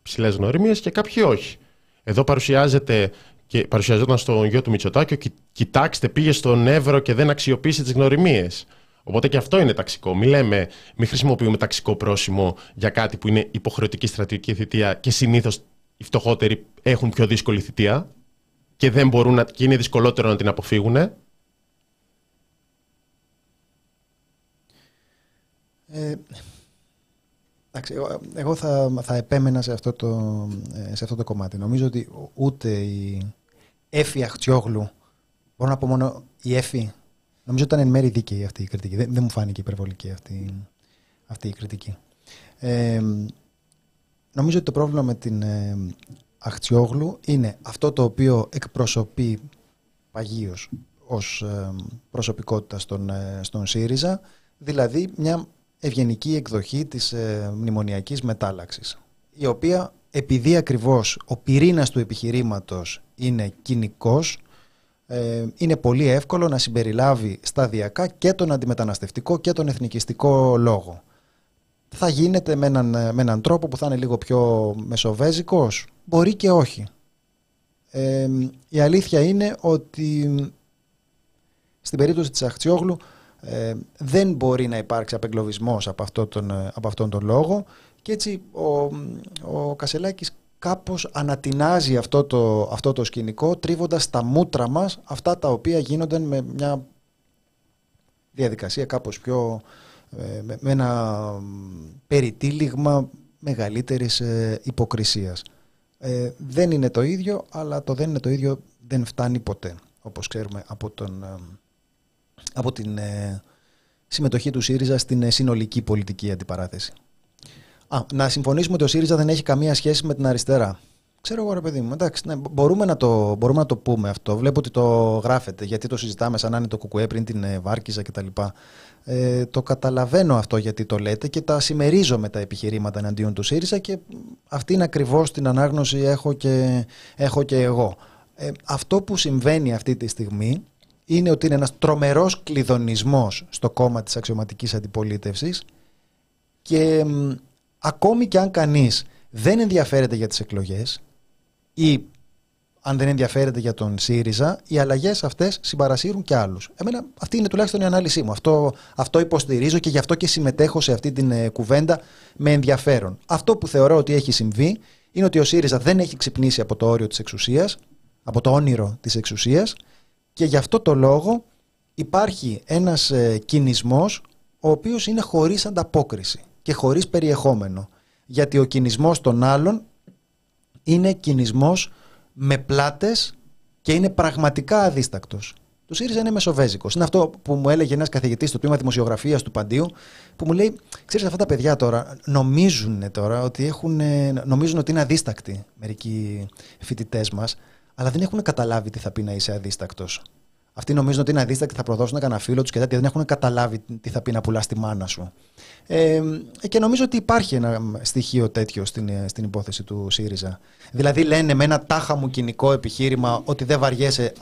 ψηλές γνωριμίες και κάποιοι όχι. Εδώ παρουσιάζεται και παρουσιαζόταν στον γιο του Μητσοτάκη, «Κι- κοιτάξτε, πήγε στον Εύρο και δεν αξιοποίησε τις γνωριμίες. Οπότε και αυτό είναι ταξικό. Μην λέμε, μην χρησιμοποιούμε ταξικό πρόσημο για κάτι που είναι υποχρεωτική στρατηγική θητεία και συνήθως οι φτωχότεροι έχουν πιο δύσκολη θητεία και δεν μπορούν να, και είναι δυσκολότερο να την αποφύγουν. Ε, εντάξει, εγώ, εγώ θα, θα επέμενα σε αυτό, το, ε, σε αυτό το κομμάτι. Νομίζω ότι ούτε η Έφη Αχτσιόγλου, μπορώ να πω μόνο η Έφη, νομίζω ήταν εν μέρη δίκαιη αυτή η κριτική. Δεν, δεν μου φάνηκε υπερβολική αυτή, αυτή η κριτική. Ε, νομίζω ότι το πρόβλημα με την ε, Αχτσιόγλου είναι αυτό το οποίο εκπροσωπεί παγίως ως ε, προσωπικότητα στον, ε, στον ΣΥΡΙΖΑ, δηλαδή μια ευγενική εκδοχή της ε, μνημονιακής μετάλλαξης, η οποία επειδή ακριβώς ο πυρήνας του επιχειρήματος είναι κοινικός, ε, είναι πολύ εύκολο να συμπεριλάβει σταδιακά και τον αντιμεταναστευτικό και τον εθνικιστικό λόγο. Θα γίνεται με έναν, με έναν τρόπο που θα είναι λίγο πιο μεσοβέζικος, μπορεί και όχι. Ε, η αλήθεια είναι ότι στην περίπτωση της Αχτσιόγλου ε, δεν μπορεί να υπάρξει απεγκλωβισμός από, αυτό τον, ε, από αυτόν τον λόγο και έτσι ο, ο Κασελάκης κάπως ανατινάζει αυτό το, αυτό το σκηνικό τρίβοντας στα μούτρα μας αυτά τα οποία γίνονταν με μια διαδικασία κάπως πιο ε, με, με ένα περιτύλιγμα μεγαλύτερης ε, υποκρισίας. Ε, δεν είναι το ίδιο, αλλά το δεν είναι το ίδιο δεν φτάνει ποτέ, όπως ξέρουμε από, τον, ε, από την ε, συμμετοχή του ΣΥΡΙΖΑ στην ε, συνολική πολιτική αντιπαράθεση. Α, να συμφωνήσουμε ότι ο ΣΥΡΙΖΑ δεν έχει καμία σχέση με την αριστερά. Ξέρω εγώ ρε παιδί μου, εντάξει, ναι, μπορούμε, να το, μπορούμε να το πούμε αυτό. Βλέπω ότι το γράφετε, γιατί το συζητάμε σαν να είναι το κουκουέ πριν την ε, Βάρκιζα κτλ. Ε, το καταλαβαίνω αυτό γιατί το λέτε και τα συμμερίζομαι τα επιχειρήματα εναντίον του ΣΥΡΙΖΑ και αυτήν ακριβώς την ανάγνωση έχω και, έχω και εγώ. Ε, αυτό που συμβαίνει αυτή τη στιγμή είναι ότι είναι ένας τρομερός κλειδονισμός στο κόμμα της αξιωματικής αντιπολίτευσης και μ, ακόμη και αν κανείς δεν ενδιαφέρεται για τις εκλογές ή αν δεν ενδιαφέρεται για τον ΣΥΡΙΖΑ, οι αλλαγές αυτές συμπαρασύρουν και άλλους. Εμένα αυτή είναι τουλάχιστον η ανάλυση μου. Αυτό, αυτό υποστηρίζω και γι' αυτό και συμμετέχω σε αυτή την ε, κουβέντα με ενδιαφέρον. Αυτό που θεωρώ ότι έχει συμβεί είναι ότι ο ΣΥΡΙΖΑ δεν έχει ξυπνήσει από το όριο της εξουσίας, από το όνειρο της εξουσίας και γι' αυτό το λόγο υπάρχει ένας ε, κινησμός ο οποίος είναι χωρίς ανταπόκριση και χωρίς περιεχόμενο. Γιατί ο κινησμός των άλλων είναι κινησμός με πλάτες και είναι πραγματικά αδίστακτος. Το ΣΥΡΙΖΑ είναι μεσοβέζικος. Είναι αυτό που μου έλεγε ένας καθηγητής στο τμήμα δημοσιογραφίας του Παντίου, που μου λέει: Ξέρεις, αυτά τα παιδιά τώρα νομίζουν τώρα ότι, έχουν, νομίζουν ότι είναι αδίστακτοι μερικοί φοιτητές μας, αλλά δεν έχουν καταλάβει τι θα πει να είσαι αδίστακτος. Αυτοί νομίζουν ότι είναι αδίστακτοι, θα προδώσουν κανένα φίλο τους και τέτοια. Δεν έχουν καταλάβει τι θα πει να πουλάς τη μάνα σου. Ε, και νομίζω ότι υπάρχει ένα στοιχείο τέτοιο στην, ε, στην υπόθεση του ΣΥΡΙΖΑ. Δηλαδή λένε με ένα τάχα μου κοινικό επιχείρημα ότι δεν βαριέσαι,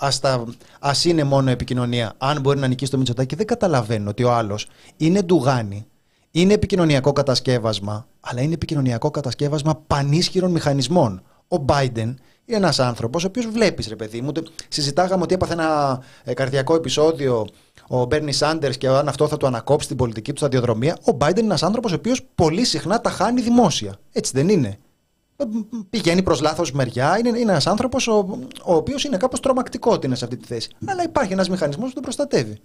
ας είναι μόνο επικοινωνία. Αν μπορεί να νικήσει το Μητσοτάκι, δεν καταλαβαίνουν ότι ο άλλος είναι ντουγάνι, είναι επικοινωνιακό κατασκεύασμα, αλλά είναι επικοινωνιακό κατασκεύασμα πανίσχυρων μηχανισμών. Ο Biden είναι ένας άνθρωπος ο οποίος βλέπεις, ρε παιδί μου. Συζητάγαμε ότι έπαθε ένα ε, καρδιακό επεισόδιο ο Μπέρνι Σάντερ και αν αυτό θα του ανακόψει την πολιτική του σταδιοδρομία. Ο Biden είναι ένας άνθρωπος ο οποίος πολύ συχνά τα χάνει δημόσια. Έτσι δεν είναι. Ε, πηγαίνει προς λάθος μεριά. Είναι, είναι ένας άνθρωπος ο, ο οποίος είναι κάπως τρομακτικό ότι είναι σε αυτή τη θέση. Αλλά υπάρχει ένας μηχανισμός που τον προστατεύει.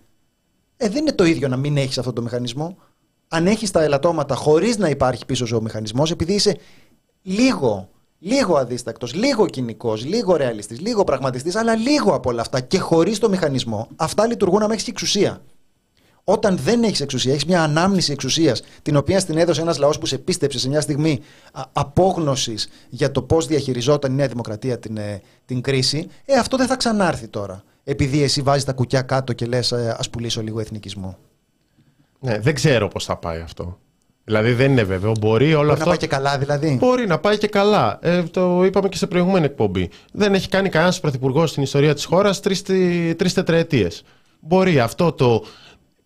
Ε, δεν είναι το ίδιο να μην έχεις αυτό το μηχανισμό. Αν έχεις τα ελαττώματα χωρίς να υπάρχει πίσω ο μηχανισμός, επειδή είσαι λίγο λίγο αδίστακτος, λίγο κοινικός, λίγο ρεαλιστής, λίγο πραγματιστής, αλλά λίγο από όλα αυτά και χωρίς το μηχανισμό, αυτά λειτουργούν να έχεις εξουσία. Όταν δεν έχεις εξουσία, έχεις μια ανάμνηση εξουσίας, την οποία στην έδωσε ένας λαός που σε πίστεψε σε μια στιγμή απόγνωσης για το πώς διαχειριζόταν η Νέα Δημοκρατία την, ε, την κρίση, ε, αυτό δεν θα ξανάρθει τώρα. Επειδή εσύ βάζεις τα κουκιά κάτω και λες, ε, ας πουλήσω λίγο εθνικισμό. Ναι, δεν ξέρω πώς θα πάει αυτό. Δηλαδή δεν είναι βέβαιο. Μπορεί όλο μπορεί αυτό. να πάει και καλά, δηλαδή. Μπορεί να πάει και καλά. Ε, το είπαμε και σε προηγούμενη εκπομπή. Δεν έχει κάνει κανένας πρωθυπουργό στην ιστορία της χώρας τρεις τετραετίες. Μπορεί αυτό το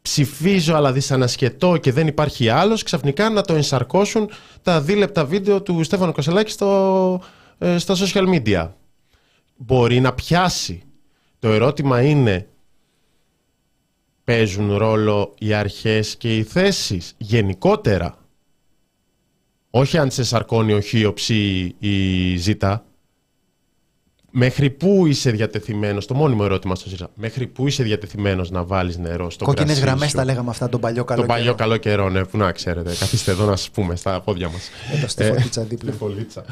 ψηφίζω αλλά δυσανασχετό και δεν υπάρχει άλλος ξαφνικά να το ενσαρκώσουν τα δίλεπτα βίντεο του Στέφανου Κασελάκη στο, ε, στα social media. Μπορεί να πιάσει. Το ερώτημα είναι παίζουν ρόλο οι αρχές και οι θέσεις γενικότερα. Όχι αν σε σαρκώνει ο χίοψη ή ζήτα. Μέχρι πού είσαι διατεθειμένος, το μόνιμο ερώτημα στο ΣΥΡΙΖΑ, μέχρι πού είσαι διατεθειμένος να βάλεις νερό στο Κόκκινες κρασί γραμμές σου; τα λέγαμε αυτά τον παλιό καλό Τον παλιό καλό καιρό, ναι, που να ξέρετε. Καθίστε εδώ να σας πούμε στα πόδια μας. Εδώ στη φωτίτσα δίπλα. Στη φωλίτσα.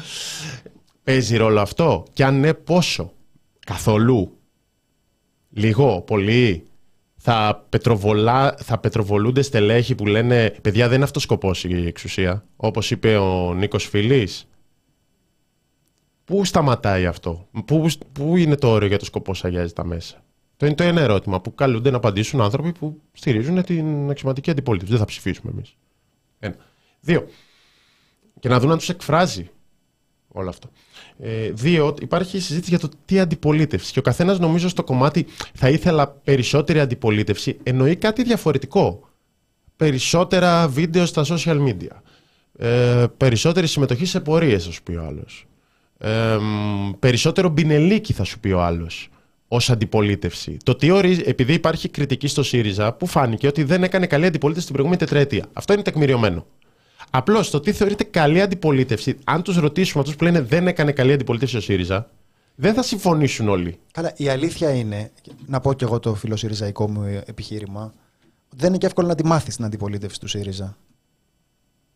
Παίζει ρόλο αυτό; Και αν ναι πόσο; Καθολού. Λίγο, πολύ; Θα, πετροβολά, θα πετροβολούνται στελέχοι που λένε παιδιά δεν είναι αυτός σκοπός η εξουσία. Όπως είπε ο Νίκος Φιλής. Πού σταματάει αυτό; Πού, πού είναι το όριο για το σκοπό αγιάζει τα μέσα; Το είναι το ένα ερώτημα που καλούνται να απαντήσουν άνθρωποι που στηρίζουν την αξιωματική αντιπολίτευση. Δεν θα ψηφίσουμε εμείς. Ένα. Δύο. Και να δουν αν τους εκφράζει όλο αυτό. Ε, δύο, υπάρχει συζήτηση για το τι αντιπολίτευση. Και ο καθένας, νομίζω, στο κομμάτι θα ήθελα περισσότερη αντιπολίτευση, εννοεί κάτι διαφορετικό. Περισσότερα βίντεο στα social media. Ε, περισσότερη συμμετοχή σε πορείες, θα σου πει ο άλλος. Ε, περισσότερο μπινελίκι, θα σου πει ο άλλος. Ω αντιπολίτευση. Το τι ορίζει, επειδή υπάρχει κριτική στο ΣΥΡΙΖΑ που φάνηκε ότι δεν έκανε καλή αντιπολίτευση την προηγούμενη τετραετία. Αυτό είναι τεκμηριωμένο. Απλώς το τι θεωρείται καλή αντιπολίτευση, αν τους ρωτήσουμε αυτούς που λένε δεν έκανε καλή αντιπολίτευση ο ΣΥΡΙΖΑ, δεν θα συμφωνήσουν όλοι. Καλά, η αλήθεια είναι, να πω και εγώ το φιλοσυριζαϊκό μου επιχείρημα, δεν είναι και εύκολο να τη μάθεις την αντιπολίτευση του ΣΥΡΙΖΑ.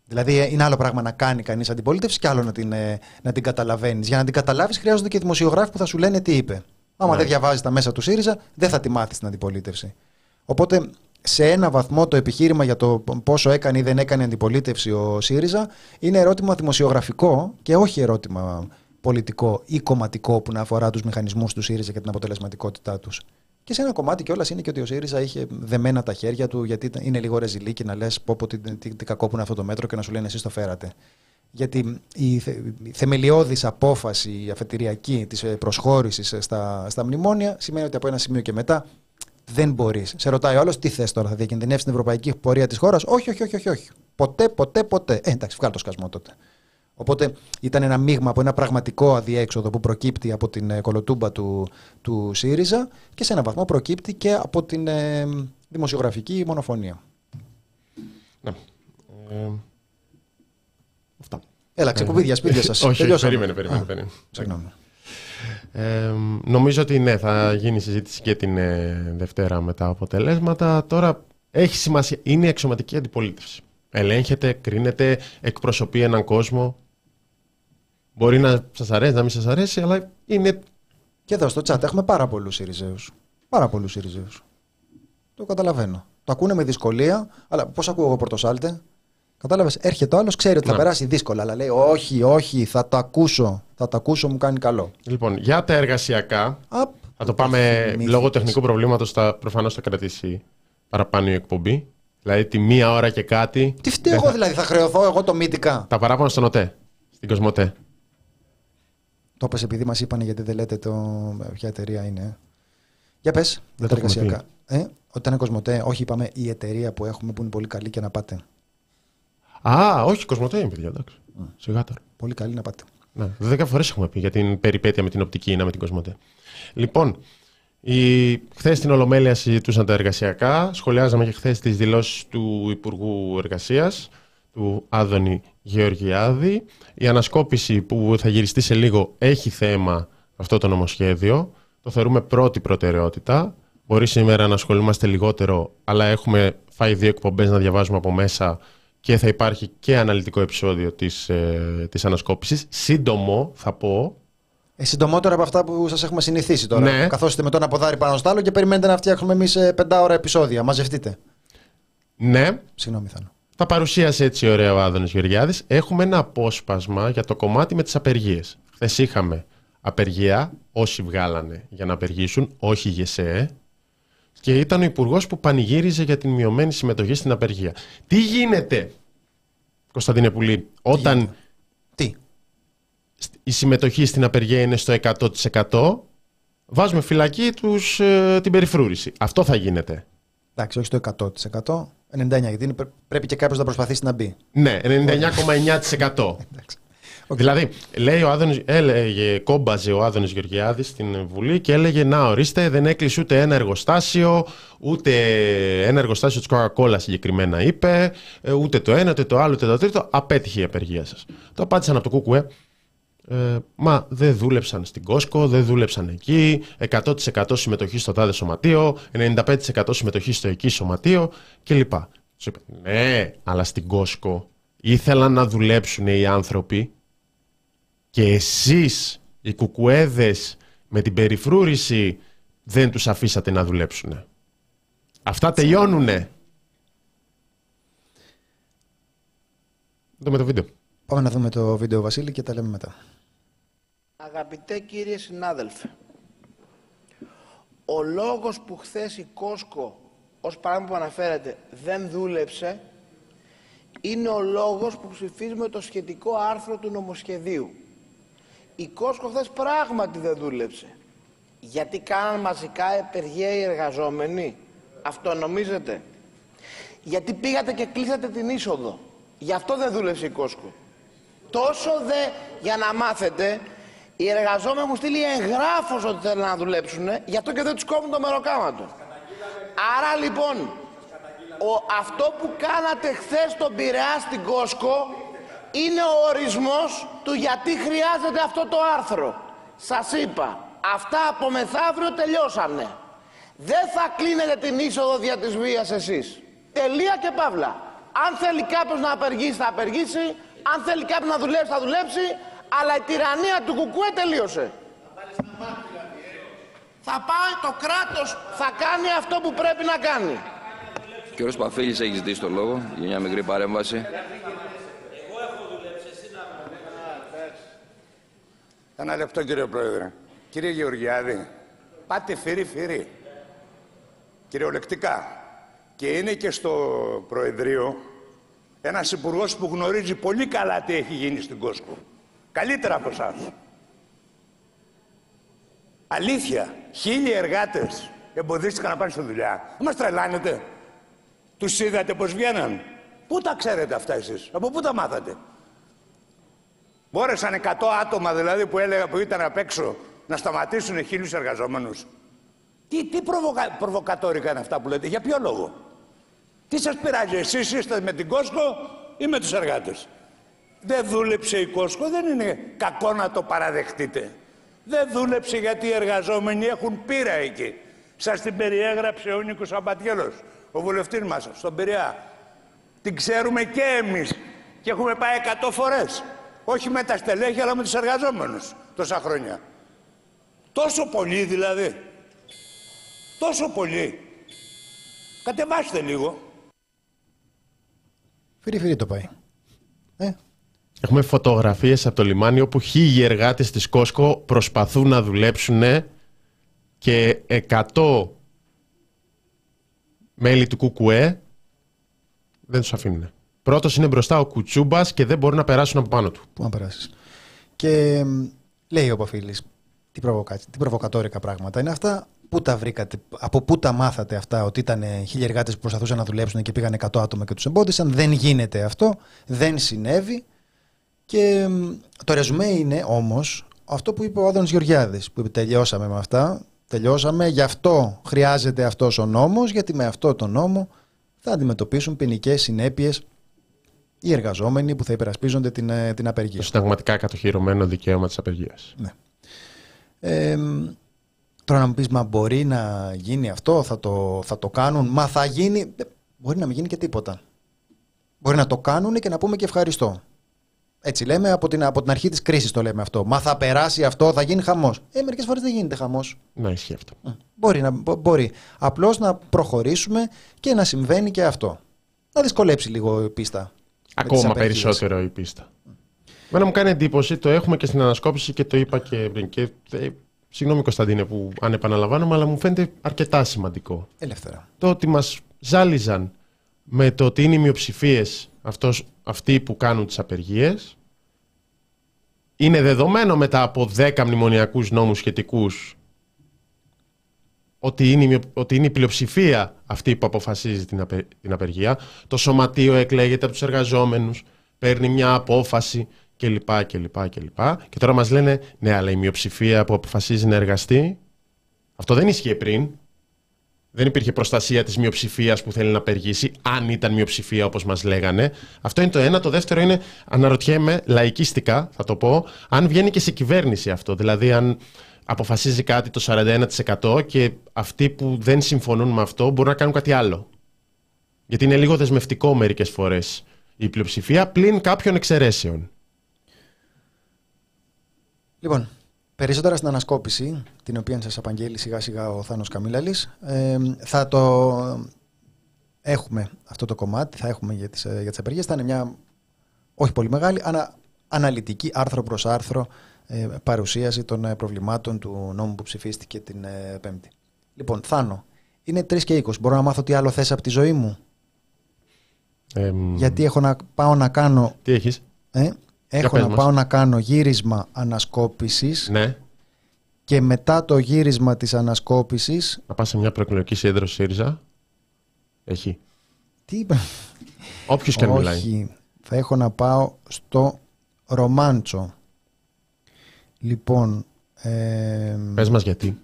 Δηλαδή, είναι άλλο πράγμα να κάνει κανείς αντιπολίτευση και άλλο να την, ε, να την καταλαβαίνεις. Για να την καταλάβεις, χρειάζονται και δημοσιογράφοι που θα σου λένε τι είπε. Άμα Ναι. δεν διαβάζεις τα μέσα του ΣΥΡΙΖΑ, δεν θα τη μάθεις την αντιπολίτευση. Οπότε, σε ένα βαθμό το επιχείρημα για το πόσο έκανε ή δεν έκανε αντιπολίτευση ο ΣΥΡΙΖΑ είναι ερώτημα δημοσιογραφικό και όχι ερώτημα πολιτικό ή κομματικό που να αφορά τους μηχανισμούς του ΣΥΡΙΖΑ και την αποτελεσματικότητά τους. Και σε ένα κομμάτι κιόλας είναι και ότι ο ΣΥΡΙΖΑ είχε δεμένα τα χέρια του, γιατί ήταν- είναι λίγο ρεζιλίκι να λες: Πω, πω, τι, τι, τι κακό που είναι αυτό το μέτρο και να σου λένε εσείς το φέρατε. Γιατί η, θε, η θεμελιώδης απόφαση η αφετηριακή της ε, προσχώρησης ε, στα, στα μνημόνια σημαίνει ότι από ένα σημείο και μετά δεν μπορείς. Σε ρωτάει ο άλλος τι θες τώρα, θα διακινδυνεύσεις την ευρωπαϊκή πορεία της χώρας; Όχι, όχι, όχι, όχι, όχι. Ποτέ, ποτέ, ποτέ. Ε, εντάξει, βγάλω το σκασμό τότε. Οπότε ήταν ένα μείγμα από ένα πραγματικό αδιέξοδο που προκύπτει από την ε, κολοτούμπα του, του ΣΥΡΙΖΑ και σε έναν βαθμό προκύπτει και από την ε, δημοσιογραφική μονοφωνία. Ναι. Ε, αυτά. Έλα, ξεκουμπίδια, σπίτια σας. Όχι, όχι, Τελειώσαμε. περίμενε, περίμενε. Α, περίμενε. Συγγνώμη. Ε, νομίζω ότι ναι, θα γίνει συζήτηση και την ε, Δευτέρα με τα αποτελέσματα. Τώρα έχει σημασία. Είναι η αξιωματική αντιπολίτευση. Ελέγχεται, κρίνεται, εκπροσωπεί έναν κόσμο. Μπορεί να σας αρέσει, να μην σας αρέσει, αλλά είναι. Και εδώ στο chat έχουμε πάρα πολλούς Ιριζέους. Πάρα πολλούς Ιριζέους. Το καταλαβαίνω. Το ακούνε με δυσκολία, αλλά πώς ακούω εγώ πρωτοσάλτε; Κατάλαβες, έρχεται ο άλλος, ξέρει ότι θα Ναι. περάσει δύσκολα, αλλά λέει: Όχι, όχι, θα το ακούσω. Θα το ακούσω, μου κάνει καλό. Λοιπόν, για τα εργασιακά, Απ, Θα το πάμε θυμήθηκες. λόγω τεχνικού προβλήματος, θα, προφανώς θα κρατήσει παραπάνω η εκπομπή. Δηλαδή τη μία ώρα και κάτι. Τι φταίω δεν εγώ θα- δηλαδή, θα χρεωθώ εγώ το μύτικα; Τα παράπονα στον ΟΤΕ, στην Κοσμοτέ. Το είπες επειδή μας είπανε γιατί δεν λέτε το... ποια εταιρεία είναι. ε. Για πες, για Δεν τα το έχουμε εργασιακά. Ε, όταν είναι Κοσμοτέ, όχι είπαμε η εταιρεία που έχουμε που είναι πολύ καλή και να πάτε. Α, όχι, Κοσμοτέ είναι, παιδιά, εντάξει. Σιγά τώρα. Πολύ καλή να πάτε. Ναι, δέκα φορές έχουμε πει για την περιπέτεια με την οπτική ή με την Κοσμοτέ. Λοιπόν, η... χθες στην Ολομέλεια συζητούσαν τα εργασιακά. Σχολιάζαμε και χθες τις δηλώσεις του Υπουργού Εργασίας, του Άδωνη Γεωργιάδη. Η ανασκόπηση που θα γυριστεί σε λίγο έχει θέμα αυτό το νομοσχέδιο. Το θεωρούμε πρώτη προτεραιότητα. Μπορεί σήμερα να ασχολούμαστε λιγότερο, αλλά έχουμε φάει δύο εκπομπές να διαβάζουμε από μέσα και θα υπάρχει και αναλυτικό επεισόδιο της, ε, της ανασκόπησης. Σύντομο, θα πω, Ε, συντομότερα από αυτά που σας έχουμε συνηθίσει τώρα. Ναι. Καθόστε με το ένα ποδάρι πάνω στο άλλο και περιμένετε να φτιάχνουμε εμείς πεντάωρα επεισόδια. Μαζευτείτε. ναι, Συγγνώμη, Θάνο. τα παρουσίασε έτσι ωραία ο Άδωνης Γεωργιάδης. Έχουμε ένα απόσπασμα για το κομμάτι με τις απεργίες. Χθες είχαμε απεργία, όσοι βγάλανε για να απεργήσουν, όχι ΓΕΣΕ, και ήταν ο υπουργός που πανηγύριζε για την μειωμένη συμμετοχή στην απεργία. Τι γίνεται, Κωνσταντίνε Πουλή, όταν Τι. η συμμετοχή στην απεργία είναι στο 100%, βάζουμε φυλακή τους, ε, την περιφρούρηση. Αυτό θα γίνεται. Εντάξει, όχι στο 100%. 99% γιατί είναι- πρέ- πρέπει και κάποιος να προσπαθήσει να μπει. Ναι, 99,9%. Δηλαδή, λέει ο Άδωνης, έλεγε, κόμπαζε ο Άδωνης Γεωργιάδης στην Βουλή και έλεγε να ορίστε δεν έκλεισε ούτε ένα εργοστάσιο, ούτε ένα εργοστάσιο της Coca-Cola συγκεκριμένα είπε, ε, ούτε το ένα, ούτε το άλλο, ούτε το τρίτο, απέτυχε η απεργία σας. Το απάντησαν από το ΚΚΕ, ε, μα δεν δούλεψαν στην Κόσκο, δεν δούλεψαν εκεί, 100% συμμετοχή στο τάδε σωματείο, 95% συμμετοχή στο εκεί σωματείο κλπ. Τους είπε, ναι, αλλά στην Κόσκο ήθελαν να δουλέψουν οι άνθρωποι και εσείς οι κουκουέδες με την περιφρούρηση δεν τους αφήσατε να δουλέψουν. Αυτά τελειώνουνε. Δούμε το βίντεο. Πάμε να δούμε το βίντεο, Βασίλη, και τα λέμε μετά. Αγαπητέ κύριε συνάδελφε, ο λόγος που χθες η Κόσκο, ως παράδειγμα που αναφέρεται, δεν δούλεψε, είναι ο λόγος που ψηφίζουμε το σχετικό άρθρο του νομοσχεδίου. Η Κόσκο χθες πράγματι δεν δούλεψε. Γιατί κάναν μαζικά επεργία οι εργαζόμενοι. Αυτό νομίζετε; Γιατί πήγατε και κλείσατε την είσοδο. Γι' αυτό δεν δούλεψε η Κόσκο. Τόσο δε, για να μάθετε, οι εργαζόμενοι μου στείλει εγγράφος ότι θέλουν να δουλέψουν, γι' αυτό και δεν τους κόβουν το μεροκάματο. Άρα λοιπόν, ο, αυτό που κάνατε χθες στον Πειραιά στην Κόσκο είναι ο ορισμός του γιατί χρειάζεται αυτό το άρθρο. Σας είπα, αυτά από μεθαύριο τελειώσανε. Δεν θα κλείνετε την είσοδο δια της βίας εσείς. Τελεία και παύλα. Αν θέλει κάποιος να απεργήσει θα απεργήσει, αν θέλει κάποιος να δουλέψει θα δουλέψει, αλλά η τυραννία του κουκουέ τελείωσε. Θα πάει το κράτος, θα κάνει αυτό που πρέπει να κάνει. Κύριος Παφίλης έχεις ζητήσει το λόγο για μια μικρή παρέμβαση. Ένα λεπτό κύριε Πρόεδρε. Κύριε Γεωργιάδη, πάτε φύρι φύρι. Κυριολεκτικά. Και είναι και στο Προεδρείο ένας υπουργός που γνωρίζει πολύ καλά τι έχει γίνει στην Κόσκο. Καλύτερα από εσάς. Αλήθεια, χίλιοι εργάτες εμποδίστηκαν να πάνε στη δουλειά. Δεν μας τρελάνετε. Τους είδατε πώς βγαίναν. Πού τα ξέρετε αυτά εσείς, από πού τα μάθατε; Μπόρεσαν 100 άτομα δηλαδή που, έλεγα, που ήταν απ' έξω να σταματήσουν χίλιους εργαζόμενους. Τι, τι προβοκα, προβοκατόρικα είναι αυτά που λέτε, για ποιο λόγο; Τι σας πειράζει, εσείς είστε με την Κόσκο ή με τους εργάτες; Δεν δούλεψε η Κόσκο, δεν είναι κακό να το παραδεχτείτε. Δεν δούλεψε γιατί οι εργαζόμενοι έχουν πείρα εκεί. Σας την περιέγραψε ο Νίκος Αμπατιέλος, ο βουλευτής μας, στον Πειραιά. Την ξέρουμε και εμείς και έχουμε πάει 100 φορές. Όχι με τα στελέχη, αλλά με τους εργαζόμενους τόσα χρόνια. Τόσο πολύ δηλαδή. Τόσο πολύ. Κατεβάστε λίγο. Φύρι φύρι το πάει. Ε, Έχουμε φωτογραφίες από το λιμάνι όπου χίλιοι εργάτες της Κόσκο προσπαθούν να δουλέψουν και 100 μέλη του ΚΚΕ δεν τους αφήνουν. Πρώτος είναι μπροστά ο Κουτσούμπας και δεν μπορούν να περάσουν από πάνω του. Πού να περάσεις. Και λέει ο Παφίλης, τι, τι προβοκατόρικα πράγματα είναι αυτά. Πού τα βρήκατε, από πού τα μάθατε αυτά, ότι ήταν χίλιοι εργάτες που προσπαθούσαν να δουλέψουν και πήγαν 100 άτομα και τους εμπόδισαν. Δεν γίνεται αυτό. Δεν συνέβη. Και το ρεζουμέ είναι όμως αυτό που είπε ο Άδωνο Γεωργιάδης, που τελειώσαμε με αυτά. Τελειώσαμε, γι' αυτό χρειάζεται αυτός ο νόμος, γιατί με αυτό το νόμο θα αντιμετωπίσουν ποινικές συνέπειες οι εργαζόμενοι που θα υπερασπίζονται την, ε, την απεργία. Το συνταγματικά κατοχυρωμένο δικαίωμα της απεργίας. Ναι. Ε, τώρα να μου πεις, μα μπορεί να γίνει αυτό, θα το, θα το κάνουν. Μα θα γίνει. Μπορεί να μην γίνει και τίποτα. Μπορεί να το κάνουν και να πούμε και ευχαριστώ. Έτσι λέμε από την, από την αρχή της κρίσης το λέμε αυτό. Μα θα περάσει αυτό, θα γίνει χαμός. Ε, μερικές φορές δεν γίνεται χαμός. Να ισχύει αυτό. Ε, μπορεί. Να, μπορεί. Απλώς να προχωρήσουμε και να συμβαίνει και αυτό. Να δυσκολέψει λίγο η πίστα. Ακόμα περισσότερο η πίστα. Μένα μου κάνει εντύπωση, το έχουμε και στην ανασκόπηση και το είπα και πριν. Και, ε, συγγνώμη Κωνσταντίνε που αν επαναλαμβάνομαι, αλλά μου φαίνεται αρκετά σημαντικό. Ελεύθερα. Το ότι μας ζάλιζαν με το ότι είναι οι μειοψηφίες αυτοί που κάνουν τις απεργίες. Είναι δεδομένο μετά από 10 μνημονιακούς νόμους σχετικούς ότι είναι, ότι είναι η πλειοψηφία αυτή που αποφασίζει την, την απεργία. Το σωματείο εκλέγεται από τους εργαζόμενους, παίρνει μια απόφαση κλπ. κλπ, κλπ. Και τώρα μας λένε, ναι, αλλά η μειοψηφία που αποφασίζει να εργαστεί, αυτό δεν ίσχυε πριν. Δεν υπήρχε προστασία της μειοψηφίας που θέλει να απεργήσει, αν ήταν μειοψηφία όπως μας λέγανε. Αυτό είναι το ένα. Το δεύτερο είναι, αναρωτιέμαι, λαϊκίστικα θα το πω, αν βγαίνει και σε κυβέρνηση αυτό. Δηλαδή, αν αποφασίζει κάτι το 41% και αυτοί που δεν συμφωνούν με αυτό μπορούν να κάνουν κάτι άλλο. Γιατί είναι λίγο δεσμευτικό μερικές φορές η πλειοψηφία πλην κάποιων εξαιρέσεων. Λοιπόν, Περισσότερα στην ανασκόπηση, την οποία σας απαγγέλει σιγά σιγά ο Θάνος Καμίλαλης, ε, θα το έχουμε αυτό το κομμάτι, θα έχουμε για τις, ε, για τις απεργίες. Θα είναι μια όχι πολύ μεγάλη, αλλά αναλυτική άρθρο προς άρθρο ε, παρουσίαση των ε, προβλημάτων του νόμου που ψηφίστηκε την ε, Πέμπτη. Λοιπόν, Θάνο, είναι 3 και 20. Μπορώ να μάθω τι άλλο θες από τη ζωή μου; Γιατί έχω να πάω να κάνω... Τι έχεις; Ε, Έχω να πάω να κάνω γύρισμα ανασκόπησης ναι. και μετά το γύρισμα της ανασκόπησης... Να πας σε μια προεκλογική σύνδρωση ΣΥΡΙΖΑ. Έχει. Τι είπα; Όποιος και αν μιλάει. Όχι. Θα έχω να πάω στο Ρομάντσο. Λοιπόν... Ε, Πες μας γιατί.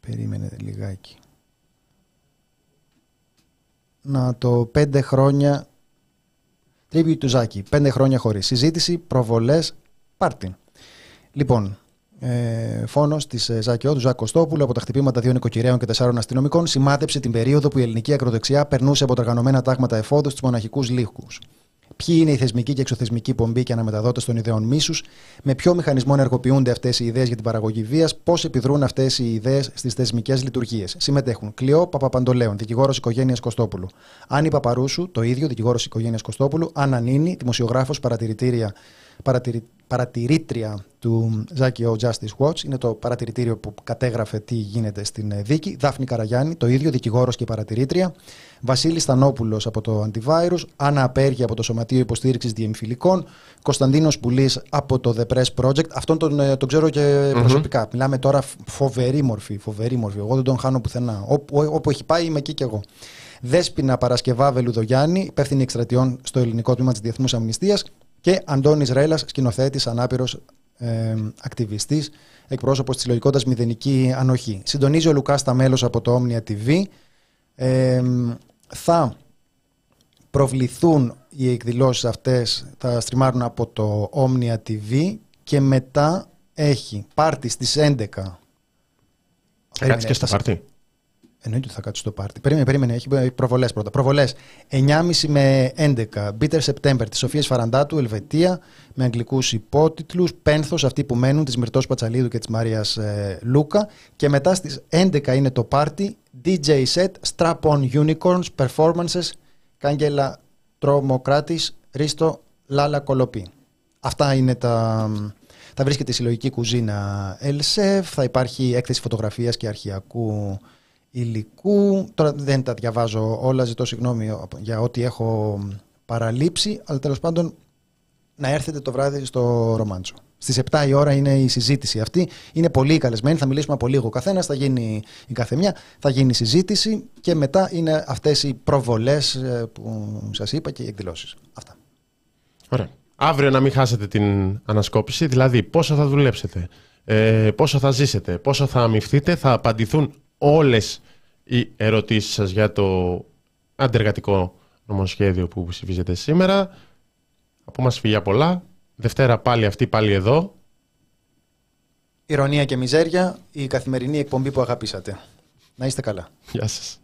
Περίμενε λιγάκι. Να το πέντε χρόνια Tribute του Ζάκη. Πέντε χρόνια χωρίς συζήτηση, προβολές, πάρτι. Λοιπόν, ε, φόνος της ε, ΖΑΚΙΟ του Ζάκ Κωστόπουλου από τα χτυπήματα δύο νοικοκυρέων και τεσσάρων αστυνομικών σημάδεψε την περίοδο που η ελληνική ακροδεξιά περνούσε από τα οργανωμένα τάγματα εφόδους στους μοναχικούς λύχου. Ποιοι είναι οι θεσμικοί και εξωθεσμικοί πομποί και αναμεταδότες των ιδεών μίσους, με ποιο μηχανισμό ενεργοποιούνται αυτές οι ιδέες για την παραγωγή βίας, πώς επιδρούν αυτές οι ιδέες στις θεσμικές λειτουργίες. Συμμετέχουν Κλειό Παπαπαντολέων, δικηγόρος οικογένειας Κωστόπουλου. Άννη Παπαρούσου, το ίδιο, δικηγόρος οικογένειας Κωστόπουλου. Άννα Νίνη, δημοσιογράφος παρατηρητήρια παρατηρήτρια του Zaki O Justice Watch. Είναι το παρατηρητήριο που κατέγραφε τι γίνεται στην ε, δίκη. Δάφνη Καραγιάννη, το ίδιο, δικηγόρος και παρατηρήτρια. Βασίλης Στανόπουλο από το Antivirus. Άννα Απέργη από το Σωματείο Υποστήριξης Διεμφυλικών. Κωνσταντίνος Πουλής από το The Press Project. Αυτόν τον, ε, τον ξέρω και προσωπικά. Μιλάμε τώρα φοβερή μορφή, φοβερή μορφή. Εγώ δεν τον χάνω πουθενά. Όπου, όπου έχει πάει είμαι εκεί κι εγώ. Δέσπινα Παρασκευά Βελουδογιάννη, υπεύθυνη εκστρατιών στο ελληνικό τμήμα της Διεθνούς Αμνηστίας και Αντώνης Ρέλλας, σκηνοθέτης, ανάπηρος ε, ακτιβιστής, εκπρόσωπος της συλλογικότητας Μηδενική Ανοχή. Συντονίζει ο Λουκάς τα μέλος από το Omnia TV. θα προβληθούν οι εκδηλώσεις αυτές, θα στριμάρουν από το Omnia TV και μετά έχει πάρτι στις 11. Θα κάτσει και στο πάρτι. Εννοείται ότι θα κάτσει στο πάρτι. Περίμενε, περίμενε. Έχει προβολές πρώτα. Προβολές 9.30 με 11. Bitter September της Σοφίας Φαραντάτου, Ελβετία, με αγγλικούς υπότιτλους. Πένθος, αυτοί που μένουν, της Μυρτός Πατσαλίδου και της Μαρίας ε, Λούκα. Και μετά στις 11 είναι το πάρτι. DJ set, Strap on Unicorns, Performances, Κάγκελα Τρομοκράτης, Ρίστο Λάλα Κολοπή. Αυτά είναι τα, Θα βρίσκεται η συλλογική κουζίνα ΕΛΣΕΦ, θα υπάρχει έκθεση φωτογραφίας και αρχιακού υλικού. Τώρα δεν τα διαβάζω όλα, ζητώ συγγνώμη για ό,τι έχω παραλείψει, αλλά τέλος πάντων να έρθετε το βράδυ στο Ρομάντσο. Στις 7 η ώρα είναι η συζήτηση αυτή. Είναι πολύ καλεσμένη. Θα μιλήσουμε από λίγο ο καθένας. Θα γίνει η καθεμιά. Θα γίνει η συζήτηση. Και μετά είναι αυτές οι προβολές ε, που σας είπα και οι εκδηλώσεις. Αυτά. Ωραία. Αύριο να μην χάσετε την ανασκόπηση. Δηλαδή, πόσο θα δουλέψετε, ε, πόσο θα ζήσετε, πόσο θα αμυφθείτε. Θα απαντηθούν όλες οι ερωτήσεις σας για το αντεργατικό νομοσχέδιο που ψηφίζετε σήμερα. Από μας φυγιά πολλά. Δευτέρα πάλι αυτή, πάλι εδώ. Ηρωνία και μιζέρια, η καθημερινή εκπομπή που αγαπήσατε. Να είστε καλά. Γεια σας.